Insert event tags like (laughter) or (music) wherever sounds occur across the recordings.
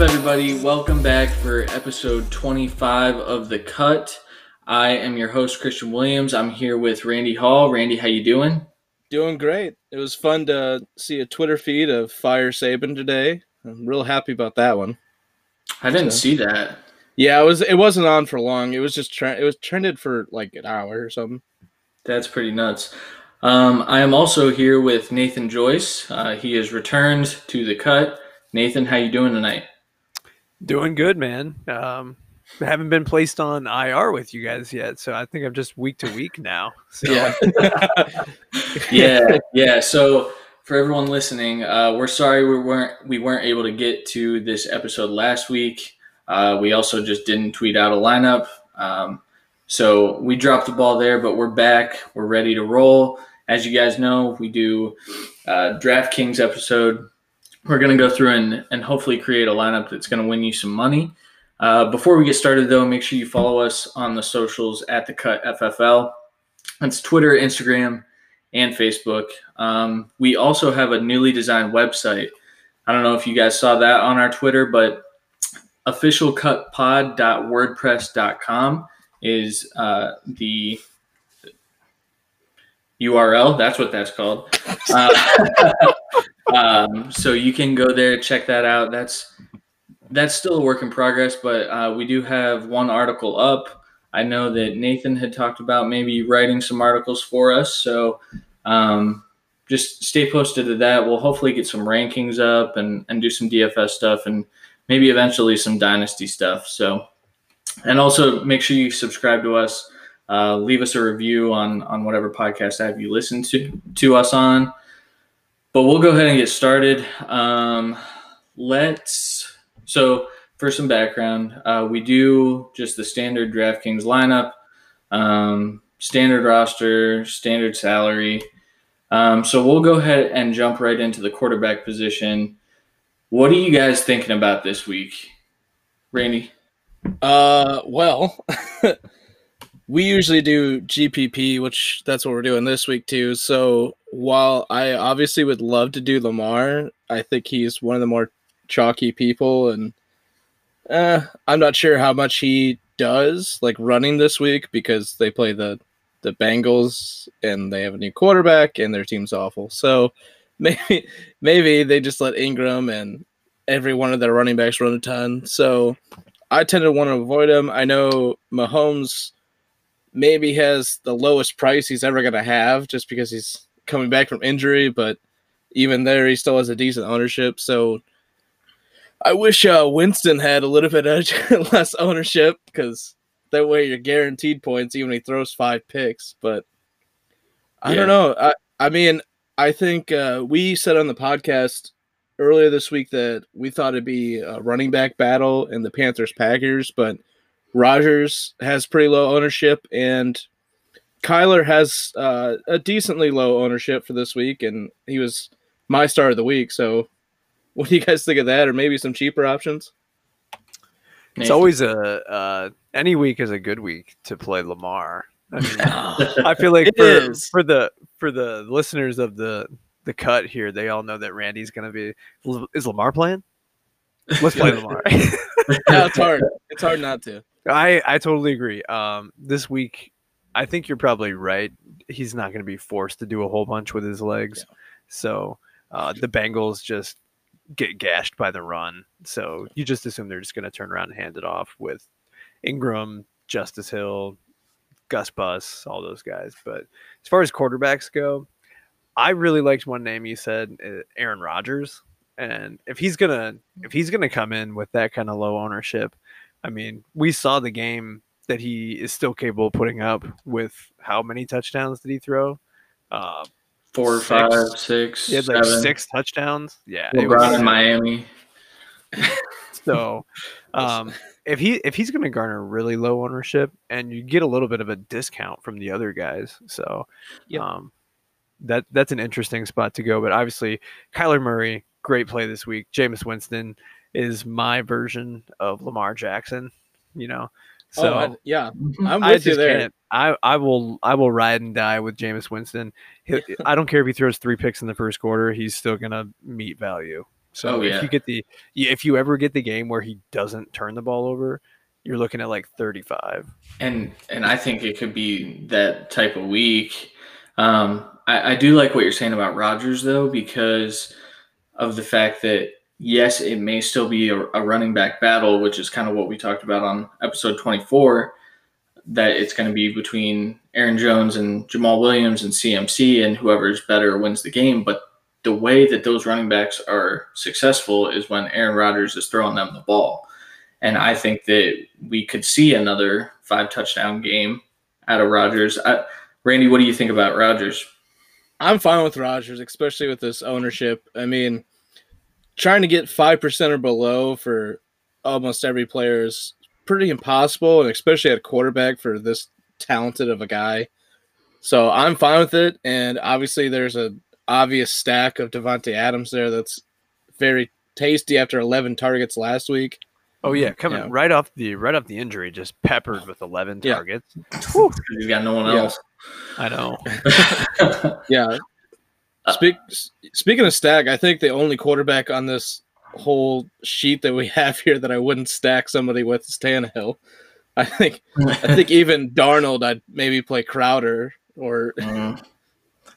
Up, everybody? Welcome back for episode 25 of The Cut. I am your host, Christian Williams. I'm here with Randy Hall. Randy, how you doing? Doing great. It was fun to see a Twitter feed of Fire Saban today. I'm real happy about that one. I didn't so, see that. Yeah, it was. It wasn't on for long. It was just tre- it was trended for like an hour or something. That's pretty nuts. Um, I am also here with Nathan Joyce. Uh, he has returned to the cut. Nathan, how you doing tonight? Doing good, man. Um, haven't been placed on IR with you guys yet, so I think I'm just week to week now. So. (laughs) Yeah, yeah, yeah. So for everyone listening, uh, we're sorry we weren't we weren't able to get to this episode last week. Uh, we also just didn't tweet out a lineup, um, so we dropped the ball there. But we're back. We're ready to roll. As you guys know, we do uh, DraftKings episode we're going to go through and, and hopefully create a lineup that's going to win you some money. Uh, before we get started, though, make sure you follow us on the socials at the Cut FFL. That's Twitter, Instagram, and Facebook. Um, we also have a newly designed website. I don't know if you guys saw that on our Twitter, but officialcutpod.wordpress.com is uh, the URL. That's what that's called. Uh, (laughs) um, so you can go there, check that out. That's that's still a work in progress, but uh, we do have one article up. I know that Nathan had talked about maybe writing some articles for us, so um, just stay posted to that. We'll hopefully get some rankings up and and do some DFS stuff and maybe eventually some dynasty stuff. So, and also make sure you subscribe to us. Uh, leave us a review on on whatever podcast app you listen to to us on. But we'll go ahead and get started. Um, let's so for some background, uh, we do just the standard DraftKings lineup, um, standard roster, standard salary. Um, so we'll go ahead and jump right into the quarterback position. What are you guys thinking about this week, Randy? Uh, well, (laughs) we usually do GPP, which that's what we're doing this week too. So while I obviously would love to do Lamar, I think he's one of the more chalky people, and uh, I'm not sure how much he does like running this week because they play the the Bengals and they have a new quarterback and their team's awful. So (laughs) maybe maybe they just let Ingram and every one of their running backs run a ton. So I tend to want to avoid him. I know Mahomes maybe has the lowest price he's ever going to have just because he's coming back from injury, but even there, he still has a decent ownership. So I wish uh, Winston had a little bit (laughs) less ownership because that way you're guaranteed points even if he throws five picks. But I yeah. don't know. I, I mean, I think uh, we said on the podcast earlier this week that we thought it'd be a running back battle in the Panthers Packers, but Rodgers has pretty low ownership, and Kyler has uh, a decently low ownership for this week, and he was my start of the week. So, what do you guys think of that, or maybe some cheaper options? It's always a uh, any week is a good week to play Lamar. I, mean, (laughs) I feel like for, for the for the listeners of the the cut here, they all know that Randy's going to be. Is Lamar playing? Let's play (laughs) Lamar. (laughs) yeah, it's hard. It's hard not to. I I totally agree. Um, this week, I think you're probably right. He's not going to be forced to do a whole bunch with his legs. Yeah. So uh, the Bengals just get gashed by the run. So you just assume they're just going to turn around and hand it off with Ingram, Justice Hill, Gus Bus, all those guys. But as far as quarterbacks go, I really liked one name you said, uh, Aaron Rodgers. And if he's gonna if he's gonna come in with that kind of low ownership, I mean, we saw the game that he is still capable of putting up with how many touchdowns did he throw? Uh, Four, six. five, six. He had like seven. six touchdowns. Yeah, LeBron in Miami. so, (laughs) um, if he if he's going to garner really low ownership, and you get a little bit of a discount from the other guys, so yep. um, that that's an interesting spot to go. But obviously, Kyler Murray, great play this week. Jameis Winston, is my version of Lamar Jackson. You know, so oh, I, yeah, mm-hmm. I'm with you there. I, I will I will ride and die with Jameis Winston. He, I don't care if he throws three picks in the first quarter; he's still gonna meet value. So Oh, if yeah. you get the if you ever get the game where he doesn't turn the ball over, you're looking at like 35. and and I think it could be that type of week. Um, I, I do like what you're saying about Rodgers though, because of the fact that yes, it may still be a, a running back battle, which is kind of what we talked about on episode 24. That it's going to be between Aaron Jones and Jamaal Williams and CMC, and whoever's better wins the game. But the way that those running backs are successful is when Aaron Rodgers is throwing them the ball. And I think that we could see another five touchdown game out of Rodgers. I, Randy, what do you think about Rodgers? I'm fine with Rodgers, especially with this ownership. I mean, trying to get five percent or below for almost every player is pretty impossible, and especially at quarterback for this talented of a guy. So I'm fine with it, and obviously there's a obvious stack of Davante Adams there that's very tasty after 11 targets last week. Oh yeah, coming Yeah. right off the right off the injury, just peppered with 11 Yeah. targets. He's got no one Yeah. else. I know. (laughs) Yeah. Uh, Speak, speaking of stack, I think the only quarterback on this whole sheet that we (laughs) have here that I wouldn't stack somebody with is Tannehill. I think I (laughs) think even Darnold, I'd maybe play Crowder or (laughs) Mm.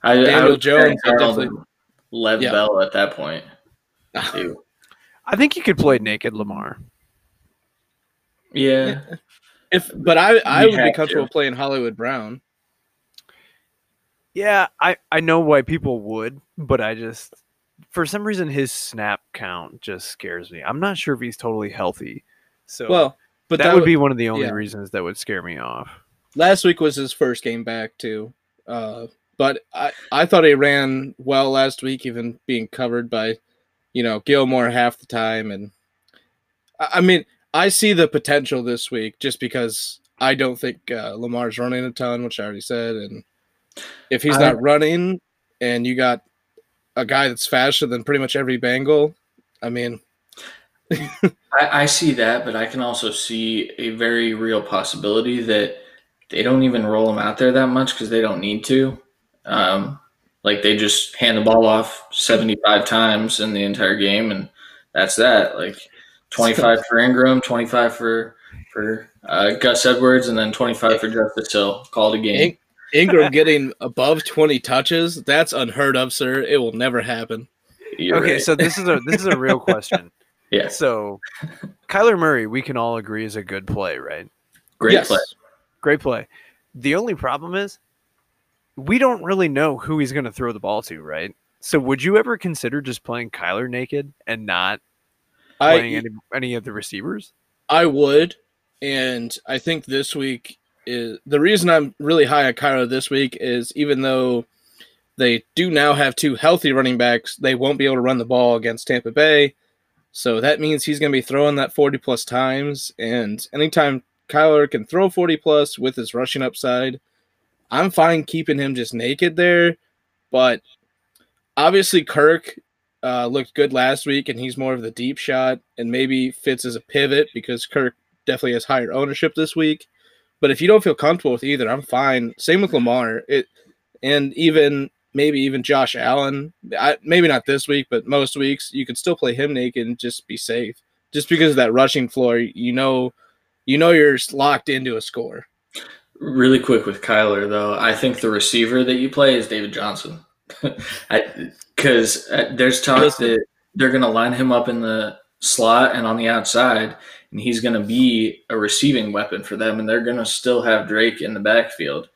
I, Daniel I Jones, I Darnold definitely- Lev Yeah. Bell at that point. too. I think you could play naked Lamar. Yeah. if. But I I You would be comfortable to. playing Hollywood Brown. Yeah, I I know why people would, but I just for some reason his snap count just scares me. I'm not sure if he's totally healthy. So Well, but that, that, would would be one of the only yeah. reasons that would scare me off. last week was his first game back too. Uh, but I, I thought he ran well last week, even being covered by, you know, Gilmore half the time. And I, I mean, I see the potential this week just because I don't think uh, Lamar's running a ton, which I already said. And if he's I- not running and you got a guy that's faster than pretty much every Bengal, I mean, (laughs) I, I see that, but I can also see a very real possibility that they don't even roll him out there that much because they don't need to. Um, like they just hand the ball off 75 times in the entire game, and that's that. Like 25 (laughs) for Ingram, 25 for for uh, Gus Edwards, and then 25 for Justice Hill. Called a game. In- Ingram getting above 20 touches, that's unheard of, sir. It will never happen. You're okay, right. so this is a this is a real question. (laughs) yeah, So Kyler Murray, we can all agree is a good play, right? great yes. play. Great play. The only problem is we don't really know who he's going to throw the ball to, right? So would you ever consider just playing Kyler naked and not playing I any, any of the receivers? I would, and I think this week is the reason I'm really high on Kyler this week is even though they do now have two healthy running backs, they won't be able to run the ball against Tampa Bay. So that means he's going to be throwing that 40 plus times. And anytime Kyler can throw 40 plus with his rushing upside, I'm fine keeping him just naked there. But obviously, Kirk uh, looked good last week, and he's more of the deep shot and maybe fits as a pivot because Kirk definitely has higher ownership this week. But if you don't feel comfortable with either, I'm fine. Same with Lamar. It and even maybe even Josh Allen. I, maybe not this week, but most weeks you could still play him naked and just be safe. Just because of that rushing floor, you know, you know you're locked into a score. Really quick with Kyler though, I think the receiver that you play is David Johnson, (laughs) because uh, there's talk that they're going to line him up in the slot and on the outside, and he's going to be a receiving weapon for them, and they're going to still have Drake in the backfield.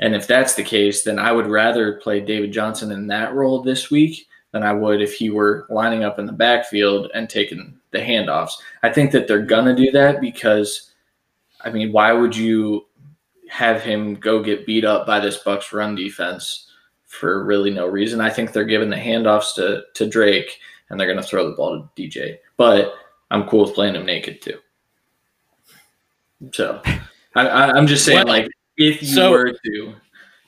And if that's the case, then I would rather play David Johnson in that role this week than I would if he were lining up in the backfield and taking the handoffs. I think that they're going to do that because, I mean, why would you have him go get beat up by this Bucks run defense for really no reason? I think they're giving the handoffs to, to Drake and they're going to throw the ball to DJ. But I'm cool with playing him naked too. So I, I, I'm just saying, like, if you so- were to,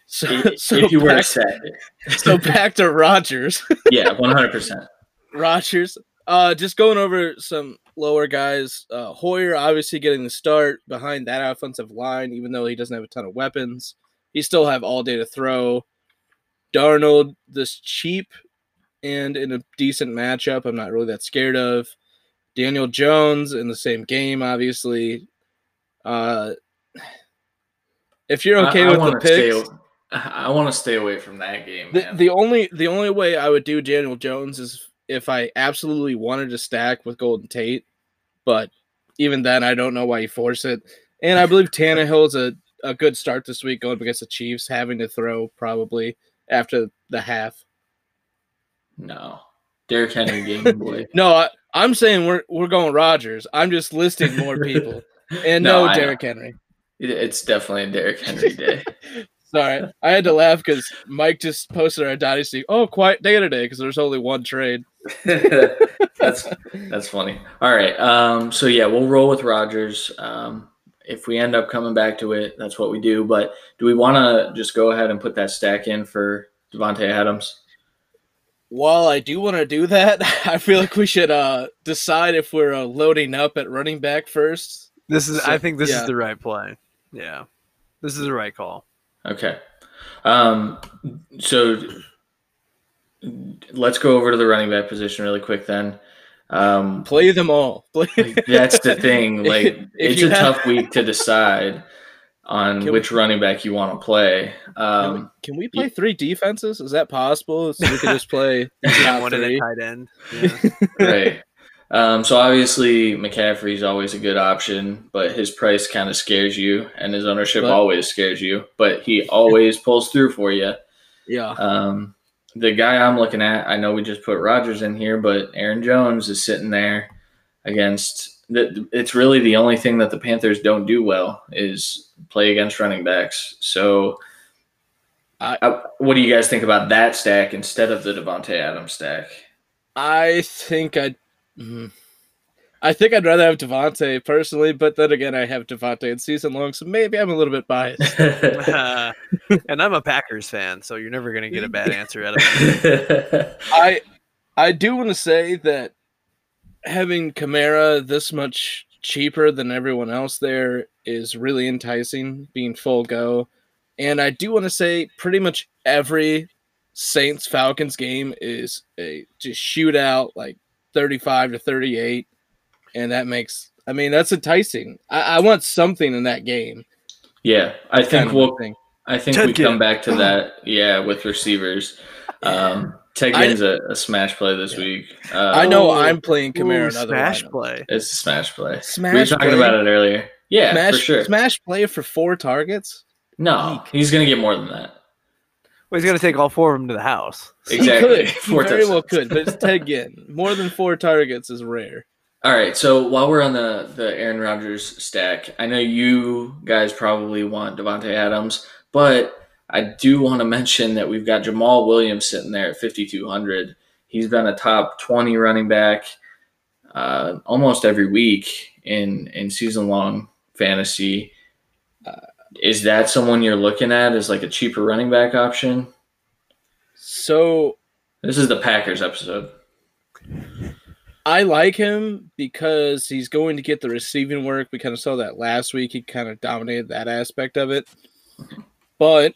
So, if, so if you were to set it, (laughs) so back to Rodgers. (laughs) yeah, 100%. Rodgers. Uh, just going over some lower guys. Uh, Hoyer obviously getting the start behind that offensive line, even though he doesn't have a ton of weapons. He still have all day to throw. Darnold, this cheap and in a decent matchup, I'm not really that scared of. Daniel Jones in the same game, obviously. Uh, if you're okay I, I with the wanna stay picks, a- I want to stay away from that game. the, man. the only the only way I would do Daniel Jones is if I absolutely wanted to stack with Golden Tate, but even then, I don't know why you force it. And I believe Tannehill's a a good start this week going against the Chiefs, having to throw probably after the half. no, Derrick Henry game (laughs) boy. No, I, I'm saying we're we're going Rodgers. I'm just listing more people, and (laughs) No, no, Derrick Henry. It's definitely a Derrick Henry day. (laughs) Sorry, I had to laugh because Mike just posted our dynasty. Oh, quiet day today because there's only one trade. (laughs) that's that's funny. All right. Um, so yeah, we'll roll with Rodgers. Um, if we end up coming back to it, that's what we do. But do we want to just go ahead and put that stack in for Davante Adams? While I do want to do that, (laughs) I feel like we should uh decide if we're uh, loading up at running back first. This is. So- I think this yeah. is the right play. Yeah, this is the right call. Okay. Um, so let's go over to the running back position really quick then. Um, Play them all. (laughs) Play- that's the thing. Like If it's a have- tough week to decide on Can we- which running back you want to play. Can we, Um, can we play three defenses? Is that possible? So we can just play (laughs) Yeah, top one at a tight end. (laughs) Yeah. right. Um, so obviously McCaffrey's always a good option, but his price kind of scares you, and his ownership But- always scares you. But he always pulls through for you. Yeah. Um, the guy I'm looking at, I know we just put Rodgers in here, but Aaron Jones is sitting there against. The, it's really the only thing that the Panthers don't do well is play against running backs. So, I- I, what do you guys think about that stack instead of the Davante Adams stack? I think I, mm, I think I'd rather have Davante personally, but then again, I have Davante in season long, so maybe I'm a little bit biased. Uh, (laughs) (laughs) and I'm a Packers fan, so you're never gonna get a bad answer out of me. (laughs) I, I do want to say that having Kamara this much cheaper than everyone else there is really enticing, being full go, and I do want to say pretty much every Saints Falcons game is a just shootout, like 35 to 38. And that makes, I mean, that's enticing. I, I want something in that game. yeah, I think we'll. thing. I think Ted we come back to that. Yeah, with receivers. (laughs) Um, Ted I- Ginn's a, a smash play this week. Uh, I know Oh, I'm playing Kamara Ooh, smash lineups. play. It's a smash play. Smash we were talking play. about it earlier. Yeah, smash, for sure. smash play for four targets. No, he's gonna get more than that. Well, he's gonna take all four of them to the house. Exactly. He could. (laughs) He Four very well could, but it's Ted Ginn. More than four targets is rare. All right. So while we're on the the Aaron Rodgers stack, I know you guys probably want Davante Adams, but I do want to mention that we've got Jamaal Williams sitting there at 5200. He's been a top 20 running back uh, almost every week in in season long fantasy. Uh, is that someone you're looking at as like a cheaper running back option? So This is the Packers episode. I like him because he's going to get the receiving work. We kind of saw that last week. He kind of dominated that aspect of it. But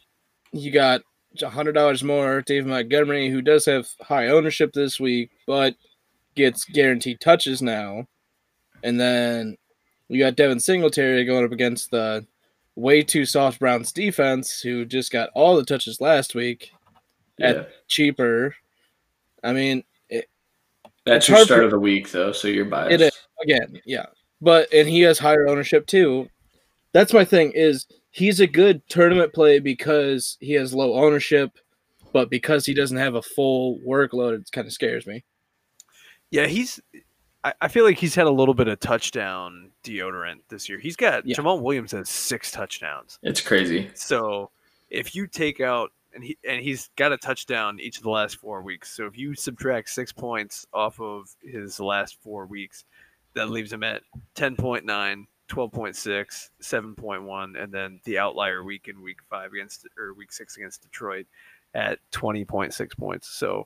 you got hundred dollars more. Dave Montgomery, who does have high ownership this week, but gets guaranteed touches now. And then you got Devin Singletary going up against the way too soft Browns defense, who just got all the touches last week, At- cheaper. I mean, That's your start for- of the week though, so you're biased. It is. again, yeah. But and he has higher ownership too. That's my thing is he's a good tournament play because he has low ownership, but because he doesn't have a full workload, it kind of scares me. Yeah, he's. I, I feel like he's had a little bit of touchdown deodorant this year. He's got Yeah. Jamaal Williams has six touchdowns. It's crazy. So if you take out and he and he's got a touchdown each of the last four weeks. So if you subtract six points off of his last four weeks, that leaves him at 10.9, 12.6, 7.1, and then the outlier week in week five against or week six against Detroit at 20.6 points. So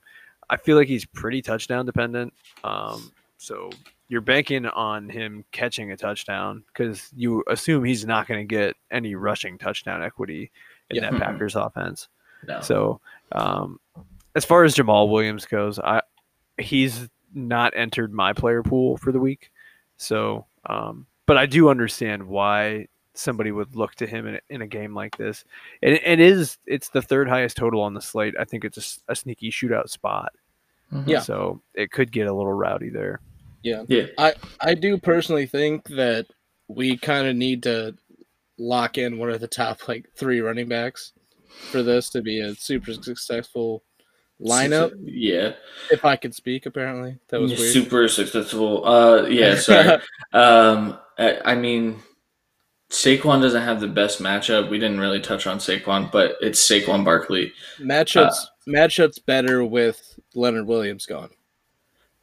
I feel like he's pretty touchdown dependent. Um, so you're banking on him catching a touchdown because you assume he's not going to get any rushing touchdown equity in Yeah. that (laughs) Packers offense. No. So um, as far as Jamaal Williams goes, I he's not entered my player pool for the week. So, um, but I do understand why somebody would look to him in, in a game like this. And it is it's the third highest total on the slate. I think it's a, a sneaky shootout spot. Mhm. Yeah. So it could get a little rowdy there. Yeah. Yeah. I I do personally think that we kind of need to lock in one of the top like three running backs for this to be a super successful lineup. Yeah. If I could speak, apparently that was weird. Super successful. Uh, yeah. (laughs) Sorry. um, I, I mean, Saquon doesn't have the best matchup. We didn't really touch on Saquon, but it's Saquon Barkley. matchups Uh, matchups better with Leonard Williams gone.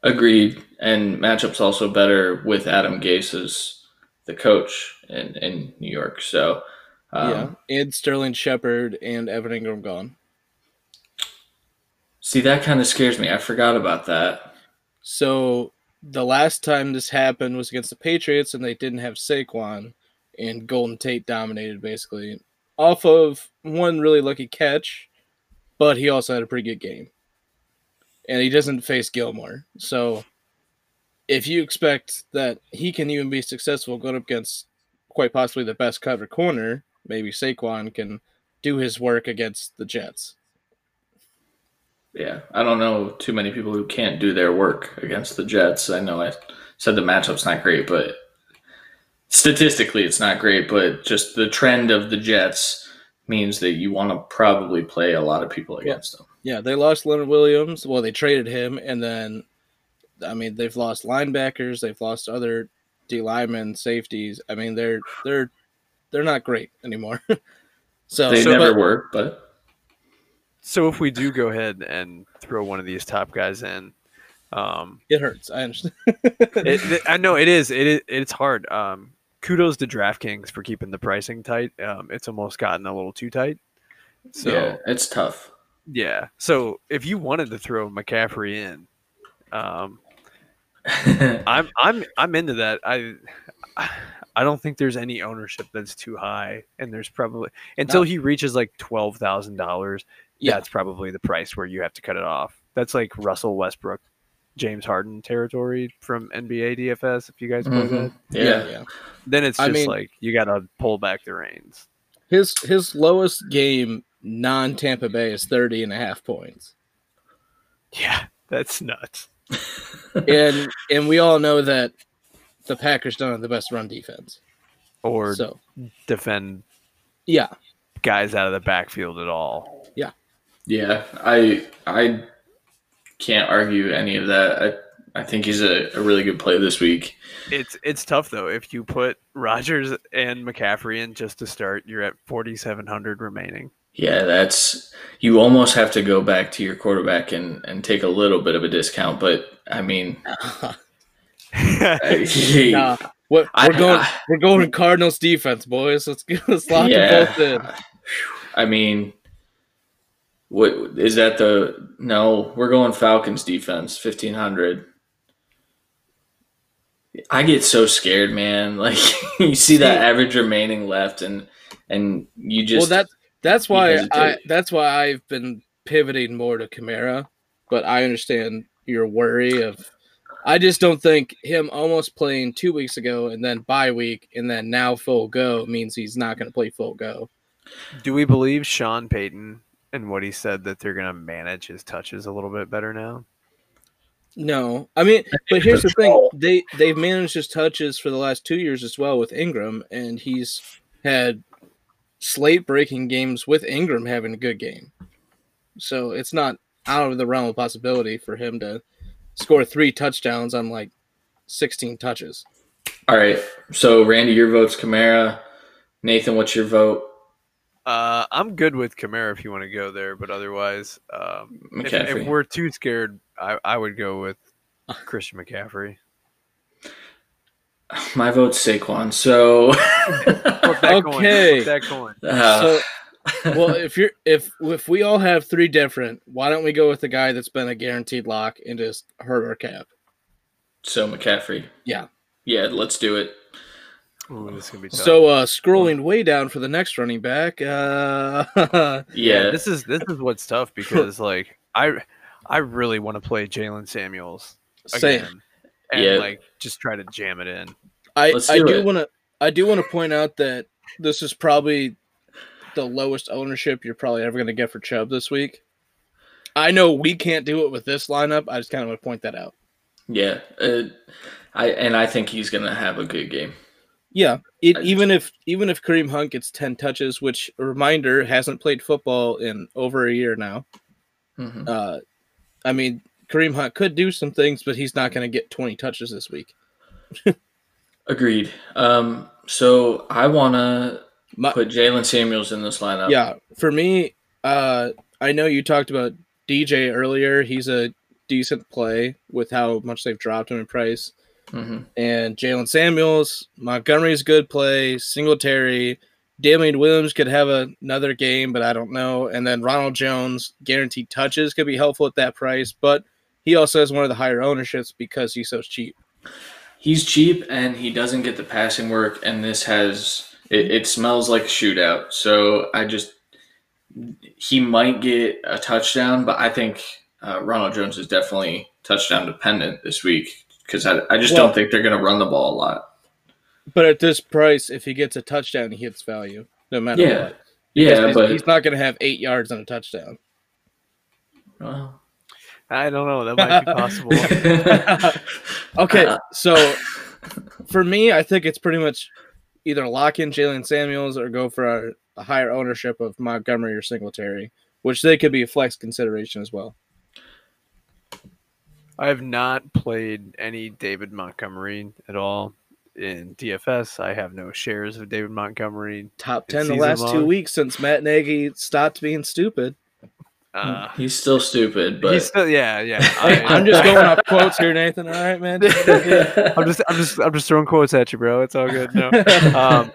Agreed. And matchups also better with Adam Gase as the coach in, in New York. So, um, yeah, and Sterling Shepard and Evan Engram gone. See, that kind of scares me. I forgot about that. So the last time this happened was against the Patriots, and they didn't have Saquon, and Golden Tate dominated basically off of one really lucky catch, but he also had a pretty good game, and he doesn't face Gilmore. So if you expect that he can even be successful going up against quite possibly the best cover corner, maybe Saquon can do his work against the Jets. Yeah. I don't know too many people who can't do their work against the Jets. I know I said the matchup's not great, but statistically it's not great, but just the trend of the Jets means that you want to probably play a lot of people against them. Yeah, they lost Leonard Williams. Well, they traded him, and then, I mean, they've lost linebackers. They've lost other D linemen, safeties. I mean, they're they're they're not great anymore. (laughs) so, They so- never but- were, but So if we do go ahead and throw one of these top guys in, um, it hurts. I understand. it, (laughs) it- I know it is. It is. It's hard. Um, kudos to DraftKings for keeping the pricing tight. Um, it's almost gotten a little too tight. So yeah, it's tough. yeah. So if you wanted to throw McCaffrey in, um, (laughs) I'm I'm I'm into that. I I don't think there's any ownership that's too high, and there's probably until he reaches like twelve thousand dollars. Yeah. That's probably the price where you have to cut it off. That's like Russell Westbrook, James Harden territory from NBA DFS. If you guys play Mhm. that, yeah. yeah. then it's I just mean- like you got to pull back the reins. His his lowest game non Tampa Bay is 30 and a half points. Yeah, that's nuts. (laughs) And and we all know that the Packers don't have the best run defense. Or So, defend yeah. guys out of the backfield at all. Yeah, I I can't argue any of that. I I think he's a, a really good play this week. It's it's tough though. If you put Rodgers and McCaffrey in just to start, you're at 4,700 remaining. Yeah, that's you almost have to go back to your quarterback and, and take a little bit of a discount, but I mean, I, (laughs) Nah, what, I- we're going I- we're going Cardinals defense, boys. Let's get let's lock them both in. I mean, what is that? The no, we're going Falcons defense, fifteen hundred. I get so scared, man. (laughs) Like you see that average remaining left, and and you just well, that that's why I that's why I've been pivoting more to Kamara, but I understand your worry of. I just don't think him almost playing two weeks ago and then bye week and then now full go means he's not going to play full go. Do we believe Sean Payton and what he said that they're going to manage his touches a little bit better now? No, I mean, but here's the thing: they they've managed his touches for the last two years as well with Ingram, and he's had slate breaking games with Ingram having a good game. So it's not out of the realm of possibility for him to score three touchdowns on like 16 touches. all right. So Randy, your vote's Kamara. Nathan, what's your vote? Uh, I'm good with Kamara if you want to go there, but otherwise, um, if, if we're too scared, I, I would go with (laughs) Christian McCaffrey. My vote's Saquon. So (laughs) Flip that coin. Okay. That coin. uh, So, (laughs) well, if you're if if we all have three different, why don't we go with the guy that's been a guaranteed lock and just hurt our cap? so McCaffrey. Yeah. Yeah, let's do it. Ooh, this is gonna be tough. So uh scrolling way down for the next running back. Uh (laughs) Yeah, this is this is what's tough because like I I really want to play Jaylen Samuels same. again and Yeah. like just try to jam it in. I, Let's I do do it. want to I do want to point out that this is probably the lowest ownership you're probably ever going to get for Chubb this week. I know we can't do it with this lineup. I just kind of want to point that out. yeah. Uh, I and I think he's gonna have a good game. Yeah, it, even if even if Kareem Hunt gets ten touches, which a reminder hasn't played football in over a year now. Mhm. Uh, I mean, Kareem Hunt could do some things, but he's not going to get twenty touches this week. Agreed. Um, so I wanna put Jaylen Samuels in this lineup. yeah, for me, uh, I know you talked about DJ earlier. He's a decent play with how much they've dropped him in price. Hmm And Jaylen Samuels, Montgomery's good play. Singletary, Damien Williams could have another game, but I don't know. And then Ronald Jones, guaranteed touches could be helpful at that price, but he also has one of the higher ownerships because he's so cheap. He's cheap and he doesn't get the passing work, and this has it, it smells like a shootout. So I just he might get a touchdown, but I think uh, Ronald Jones is definitely touchdown dependent this week because I, I just Well- don't think they're going to run the ball a lot. But at this price, if he gets a touchdown, he hits value no matter Yeah. what. Yeah, he's, but he's not going to have eight yards on a touchdown. well, I don't know. That might be possible. (laughs) Okay, Uh, so for me, I think it's pretty much either lock in Jaylen Samuels or go for a, a higher ownership of Montgomery or Singletary, which they could be a flex consideration as well. I have not played any David Montgomery at all in DFS. I have no shares of David Montgomery. Top ten the season last two weeks since Matt Nagy stopped being stupid. Uh, he's still stupid, but he's still, yeah, yeah. (laughs) I, I'm just going off quotes here, Nathan. All right, man. (laughs) I'm just, I'm just, I'm just throwing quotes at you, bro. It's all good. No, (laughs) um,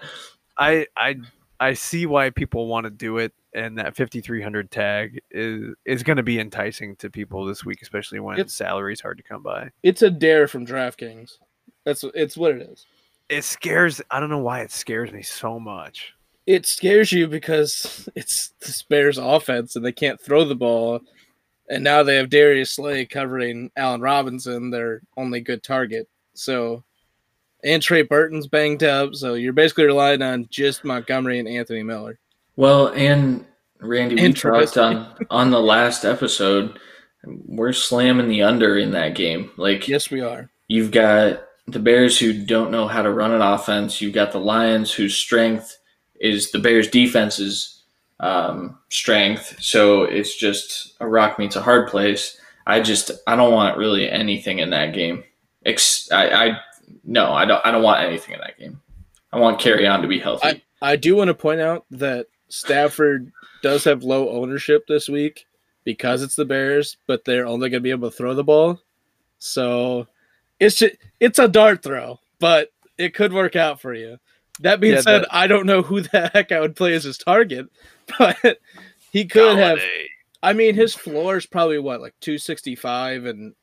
I, I, I see why people want to do it, and that 5300 tag is is going to be enticing to people this week, especially when It's- salary's hard to come by. it's a dare from DraftKings. That's it's what it is. It scares. I don't know why it scares me so much. It scares you because (laughs) it's the Bears offense and they can't throw the ball. And now they have Darius Slay covering Allen Robinson, their only good target. So and Trey Burton's banged up, so you're basically relying on just Montgomery and Anthony Miller. Well, and Randy, we And talked on (laughs) on the last episode. We're slamming the under in that game. Like Yes, we are. You've got the Bears who don't know how to run an offense. You've got the Lions whose strength is the Bears' defense's um, strength. So it's just a rock meets a hard place. I just I don't want really anything in that game. Ex- I, I no, I don't. I don't want anything in that game. I want Kerryon to be healthy. I do want to point out that Stafford does have low ownership this week because it's the Bears, but they're only going to be able to throw the ball. So it's just, it's a dart throw, but it could work out for you. That being Yeah, said, the- I don't know who the (laughs) heck I would play as his target, (laughs) but he could have. I mean, his floor is probably what, like 265 and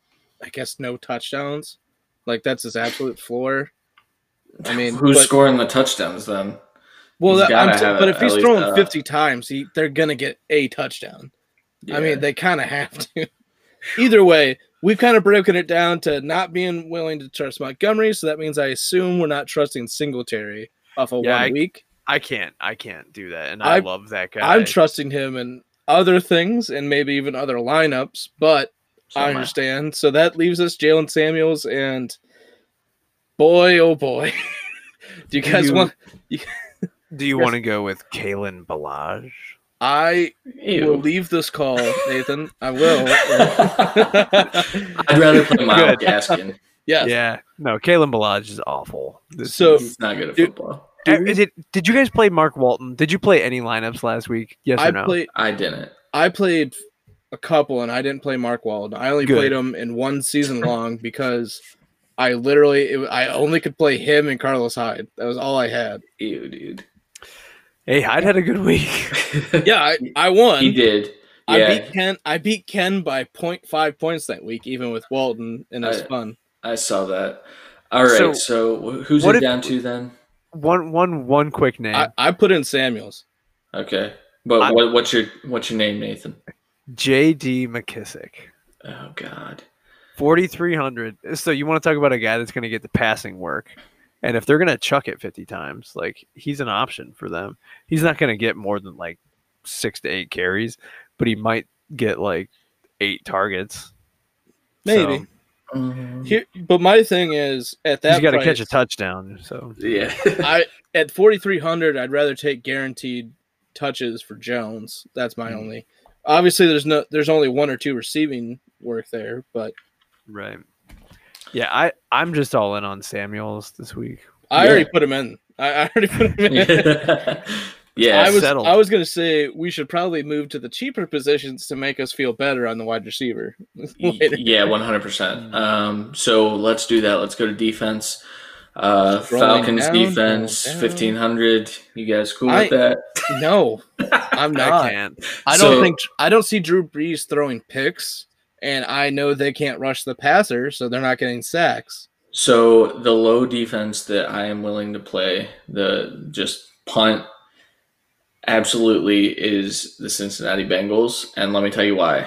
I guess no touchdowns. Like that's his absolute floor. I mean, Who's but- scoring the touchdowns then? Well, that, I'm t- but if he's throwing uh, 50 times, he they're gonna get a touchdown. I mean, they kind of have to. (laughs) Either way, we've kind of broken it down to not being willing to trust Montgomery, so that means I assume we're not trusting Singletary off of Yeah, one I- week. I can't. I can't do that, and I, I- love that guy. I'm trusting him in other things and maybe even other lineups, but So I understand. So that leaves us Jaylen Samuels and boy, oh boy, (laughs) do you Do guys you- want? (laughs) do you Yes. want to go with Kalen Ballage? I Ew. will leave this call, Nathan. I will. (laughs) (laughs) I'd rather play Myles Good. Gaskin. yes. Yeah, no, Kalen Ballage is awful. This So He's not good at Dude, football. Uh, Is it? Did you guys play Mark Walton? Did you play any lineups last week? Yes or I no? played. I didn't. I played a couple, and I didn't play Mark Walton. I only Good. played him in one season long because I literally it, I only could play him and Carlos Hyde. That was all I had. Ew, dude. Hey, Hyde had a good week. (laughs) Yeah, I, I won. he did. I Yeah, beat Ken. I beat Ken by 0.5 points that week, even with Walton, and it was I- fun. I saw that. All right, So, so, who's it if- down to then? one one one quick name. I, I put in Samuels. Okay, but I- what, what's your what's your name, Nathan? J.D. McKissic. Oh God. 4,300. So you want to talk about a guy that's going to get the passing work. And if they're going to chuck it 50 times, like he's an option for them. He's not going to get more than like six to eight carries, but he might get like eight targets. Maybe. So, Um, Here, but my thing is at that he's got to catch a touchdown. So yeah. (laughs) I at forty three hundred, I'd rather take guaranteed touches for Jones. That's my Mhm. only. Obviously, there's no, there's only one or two receiving work there, but right. Yeah, I I'm just all in on Samuels this week. I Yeah. already put him in. I, I already put him in. (laughs) yeah. I was settled. I was gonna say we should probably move to the cheaper positions to make us feel better on the wide receiver. (laughs) yeah, one hundred percent. Um, so let's do that. Let's go to defense. Uh, Falcons down, defense fifteen hundred. You guys cool I- with that? No, (laughs) I'm I not. can't. I don't So- think I don't see Drew Brees throwing picks, and I know they can't rush the passer, so they're not getting sacks. So the low defense that I am willing to play, the just punt, absolutely is the Cincinnati Bengals, and let me tell you why.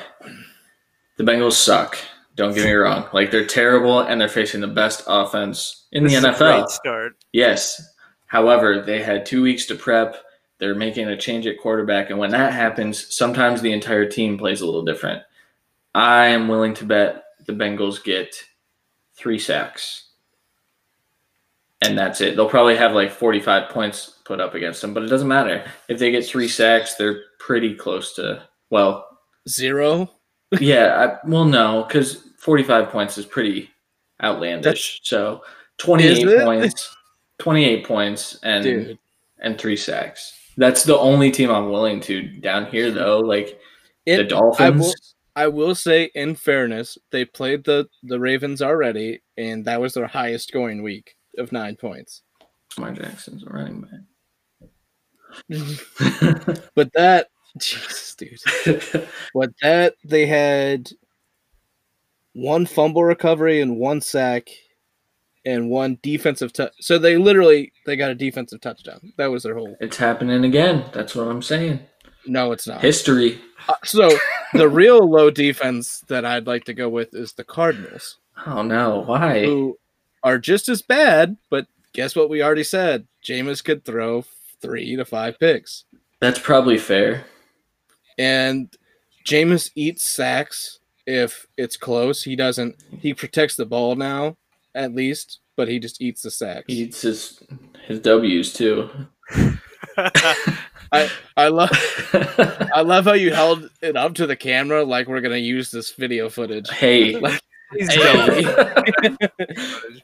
The Bengals suck. Don't get me wrong; like they're terrible, and they're facing the best offense in This the is a NFL. great start. Yes. However, they had two weeks to prep. They're making a change at quarterback. And when that happens, sometimes the entire team plays a little different. I am willing to bet the Bengals get three sacks. And that's it. They'll probably have like 45 points put up against them, but it doesn't matter. If they get three sacks, they're pretty close to, well, Zero. (laughs) yeah, I, well, no, because 45 points is pretty outlandish. so 28 points, 28 points, and Dude. and three sacks. That's the only team I'm willing to down here, though. Like the It, I Dolphins. I will say, in fairness, they played the the Ravens already, and that was their highest going week of nine points. Lamar Jackson's a running back. (laughs) But that, Jesus, dude. (laughs) But that they had one fumble recovery and one sack and one defensive touch. So they literally they got a defensive touchdown. That was their whole. it's happening again. That's what I'm saying. No, it's not. History. Uh, so the real low defense that I'd like to go with is the Cardinals, Oh no! Why? who are just as bad. But guess what? We already said Jameis could throw three to five picks, That's probably fair. and Jameis eats sacks if it's close. He doesn't. He protects the ball now, at least, but he just eats the sacks. He eats his his W's too. (laughs) (laughs) I love. (laughs) I love how you held it up to the camera like we're gonna use this video footage. hey. (laughs) Like, Hey. (laughs)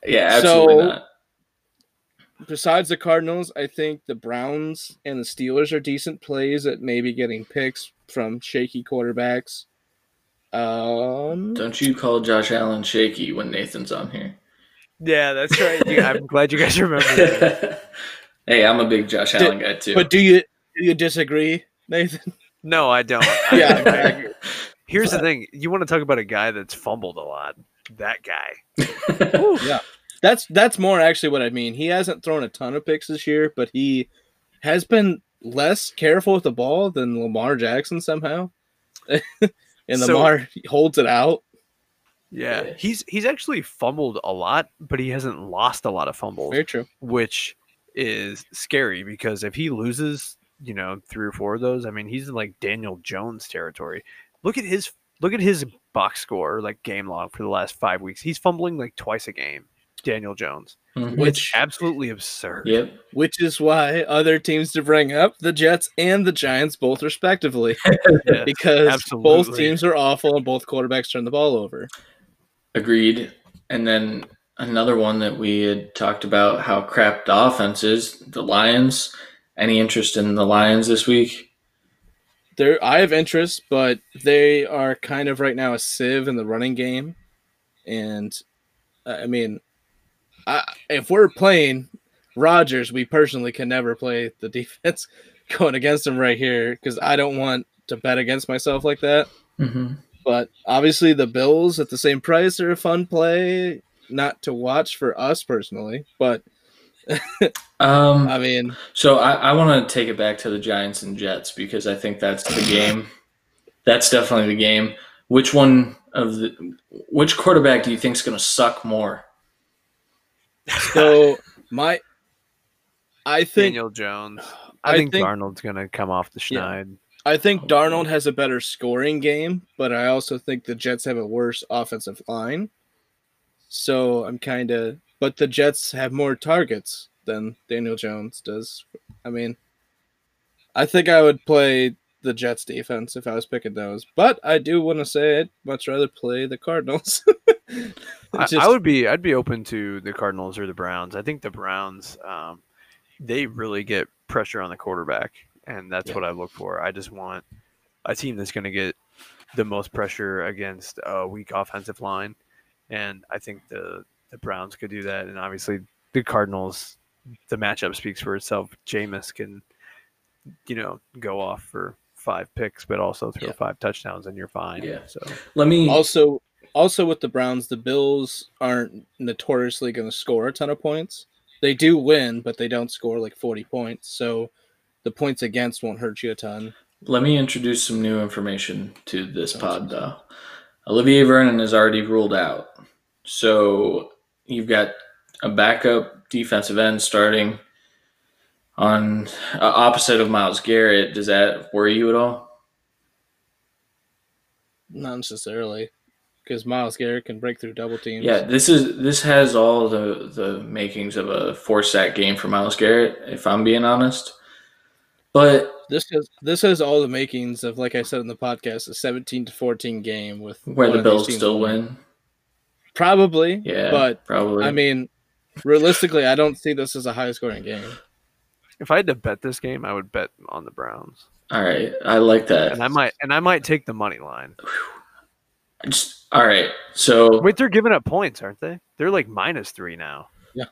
yeah, absolutely So- not. Besides the Cardinals, I think the Browns and the Steelers are decent plays at maybe getting picks from shaky quarterbacks. Um, Don't you call Josh Allen shaky when Nathan's on here? yeah, that's right. I'm glad you guys remember that. hey, I'm a big Josh Did- Allen guy too. but do you do you disagree, Nathan? No, I don't. (laughs) Yeah, exactly. Here's the thing. You want to talk about a guy that's fumbled a lot. That guy. (laughs) yeah, that's that's more actually what I mean. He hasn't thrown a ton of picks this year, but he has been less careful with the ball than Lamar Jackson somehow. (laughs) and So- Lamar holds it out. Yeah. Yeah. He's he's actually fumbled a lot, but he hasn't lost a lot of fumbles, Very true. which is scary because if he loses, you know, three or four of those, I mean, he's in like Daniel Jones territory. Look at his look at his box score, like game log for the last five weeks. He's fumbling like twice a game. Daniel Jones. Mhm. Which Absolutely absurd. Yep. which is why other teams to bring up the Jets and the Giants both respectively (laughs) Yes, (laughs) because both teams are awful and both quarterbacks turn the ball over. Agreed. And then another one that we had talked about how crap the offense is, the Lions. Any interest in the Lions this week? There, I have interest, but they are kind of right now a sieve in the running game, and uh, I mean, I, if we're playing Rodgers, we personally can never play the (laughs) defense going against him right here because I don't want to bet against myself like that. Mm-hmm. But obviously, the Bills at the same price are a fun play, not to watch for us personally, but Um, I mean, so I, I want to take it back to the Giants and Jets because I think that's the game. That's definitely the game. Which one of the which quarterback do you think is going to suck more? so (laughs) my, I think Daniel Jones. I, I think, think- Darnold's gonna come off the schneid. I think Darnold has a better scoring game, but I also think the Jets have a worse offensive line. So I'm kind of, but the Jets have more targets than Daniel Jones does. I mean, I think I would play the Jets defense if I was picking those, but I do want to say I'd much rather play the Cardinals. (laughs) I, I would be I'd be open to the Cardinals or the Browns. I think the Browns um, they really get pressure on the quarterback, and that's Yeah. what I look for. I just want a team that's going to get the most pressure against a weak offensive line, and I think the the Browns could do that. And obviously, the Cardinals, the matchup speaks for itself. Jameis can, you know, go off for five picks, but also throw Yeah. five touchdowns, and you're fine. Yeah. So Let me. also also with the Browns, the Bills aren't notoriously going to score a ton of points. They do win, but they don't score like 40 points. So the points against won't hurt you a ton. Let me introduce some new information to this pod, though. Olivier Vernon is already ruled out. So you've got a backup defensive end starting on uh, opposite of Myles Garrett. Does that worry you at all? Not necessarily, because Myles Garrett can break through double teams. Yeah, this is this has all the the makings of a four sack game for Myles Garrett, if I'm being honest. But this has this has all the makings of, like I said in the podcast, a 17 to 14 game with where the Bills still winning. win, Probably, yeah, but probably. I mean, realistically, I don't see this as a high scoring game. if I had to bet this game, I would bet on the Browns. all right, I like that. and I might and I might take the money line. I just all right. So Wait, they're giving up points, aren't they? They're like minus three now. Yeah.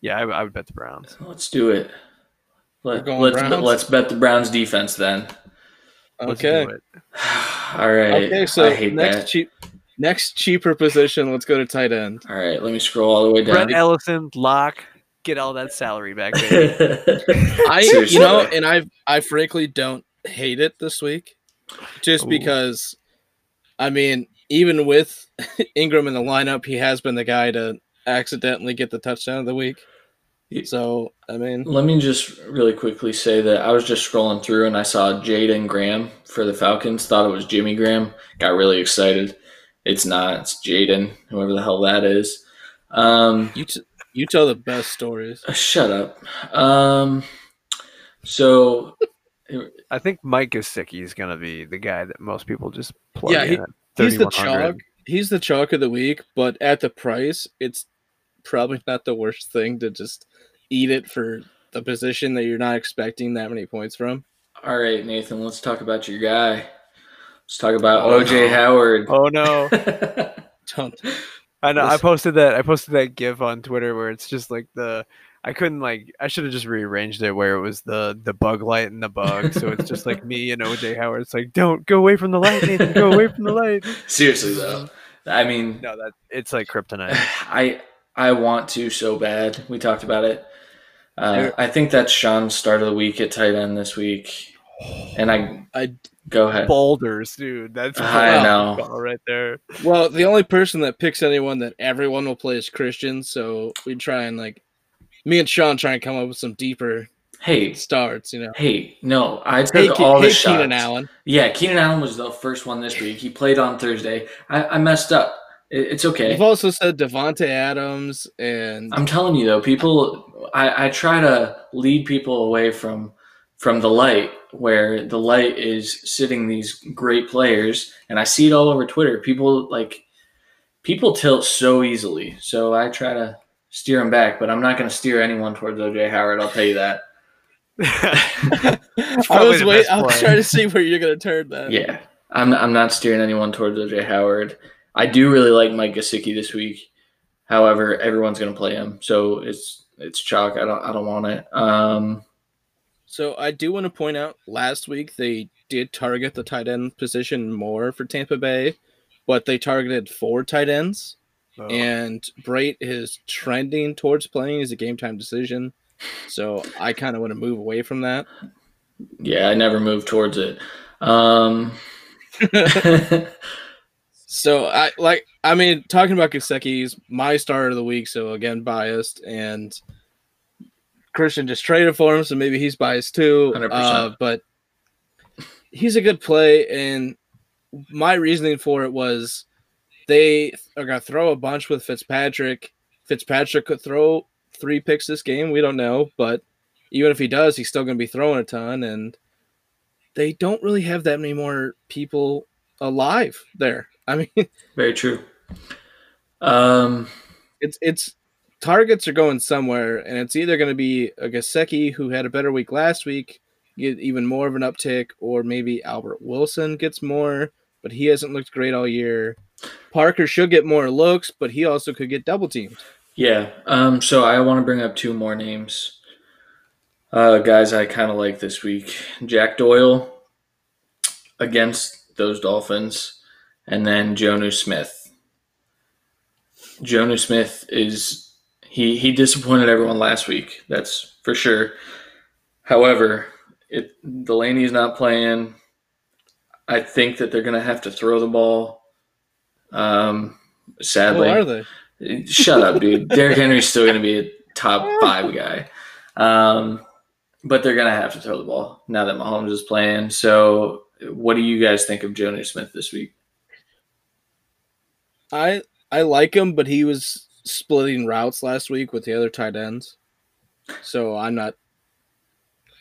Yeah, I, I would bet the Browns. let's do it. Let, let's Browns? let's bet the Browns defense then. Let's Okay. do it. (sighs) all right. Okay, so I hate next that. cheap, next cheaper position. Let's go to tight end. all right, let me scroll all the way down. Rhett Ellison, lock, get all that salary back, baby. (laughs) I, Seriously. you know, and I, I frankly don't hate it this week, just Ooh. because, I mean, even with (laughs) Engram in the lineup, he has been the guy to accidentally get the touchdown of the week. So, I mean, Let me just really quickly say that I was just scrolling through and I saw Jaeden Graham for the Falcons. Thought it was Jimmy Graham. Got really excited. It's not. It's Jaeden, whoever the hell that is. Um, you t- you tell the best stories. uh, shut up. Um, so (laughs) I think Mike Gesicki is gonna be the guy that most people just plug Yeah, in he- at He's the 3,100. chalk. He's the chalk of the week, but at the price, it's probably not the worst thing to just eat it for the position that you're not expecting that many points from. all right, Nathan. Let's talk about your guy. Let's talk about Oh, OJ no. Howard. Oh no! (laughs) Don't. I know. I posted that. I posted that GIF on Twitter where it's just like the. I couldn't like. I should have just rearranged it where it was the the bug light and the bug. So it's just like me and OJ Howard. It's like, don't go away from the light, Nathan. Go away from the light. (laughs) Seriously though, I mean, No, that it's like kryptonite. (sighs) I I want to so bad. We talked about it. Uh, I think that's Sean's start of the week at tight end this week, and I I go ahead. Boulders, dude. That's I know. all right there. well, the only person that picks anyone that everyone will play is Christian, so we try and like me and Sean try and come up with some deeper Hey, starts. You know, hey, no, I took hey, Ke- all the hey shots. Keenan Allen. Yeah, Keenan Allen was the first one this week. He played on Thursday. I, I messed up. It, it's okay. You've also said Davante Adams and I'm telling you though, people. I, I try to lead people away from from the light, where the light is sitting these great players, and I see it all over Twitter. People like people tilt so easily, so I try to steer them back. But I'm not going to steer anyone towards OJ Howard. I'll tell you that. (laughs) I was the wait. I was play. trying to see where you're gonna turn that. Yeah, I'm I'm not steering anyone towards OJ Howard. I do really like Mike Gesicki this week. However, everyone's going to play him, so it's it's chalk. I don't I don't want it. Um, So I do want to point out last week they did target the tight end position more for Tampa Bay, but they targeted four tight ends. Oh. and Brate is trending towards playing as a game time decision. So I kind of want to move away from that. Yeah, I never moved towards it. Um, (laughs) (laughs) So I like I mean talking about Gesicki's my star of the week, so again biased and Christian just traded for him, so maybe he's biased too. 100%. Uh, but he's a good play, and my reasoning for it was they are gonna throw a bunch with Fitzpatrick. Fitzpatrick could throw three picks this game. We don't know, but even if he does, he's still gonna be throwing a ton, and they don't really have that many more people alive there. I mean, (laughs) very true. Um, it's it's targets are going somewhere, and it's either going to be a Gesicki who had a better week last week, get even more of an uptick, or maybe Albert Wilson gets more, but he hasn't looked great all year. Parker should get more looks, but he also could get double teamed. yeah. Um, so I want to bring up two more names. Uh, guys, I kind of like this week. Jack Doyle against those Dolphins, and then Jonnu Smith. Jonnu Smith is he he disappointed everyone last week. That's for sure. However, it Delanie's not playing. I think that they're gonna have to throw the ball. Um, sadly, are they? Shut up, dude. (laughs) Derrick Henry's still going to be a top five guy. Um, but they're going to have to throw the ball now that Mahomes is playing. So, what do you guys think of Jonnu Smith this week? I I like him, but he was splitting routes last week with the other tight ends, so I'm not.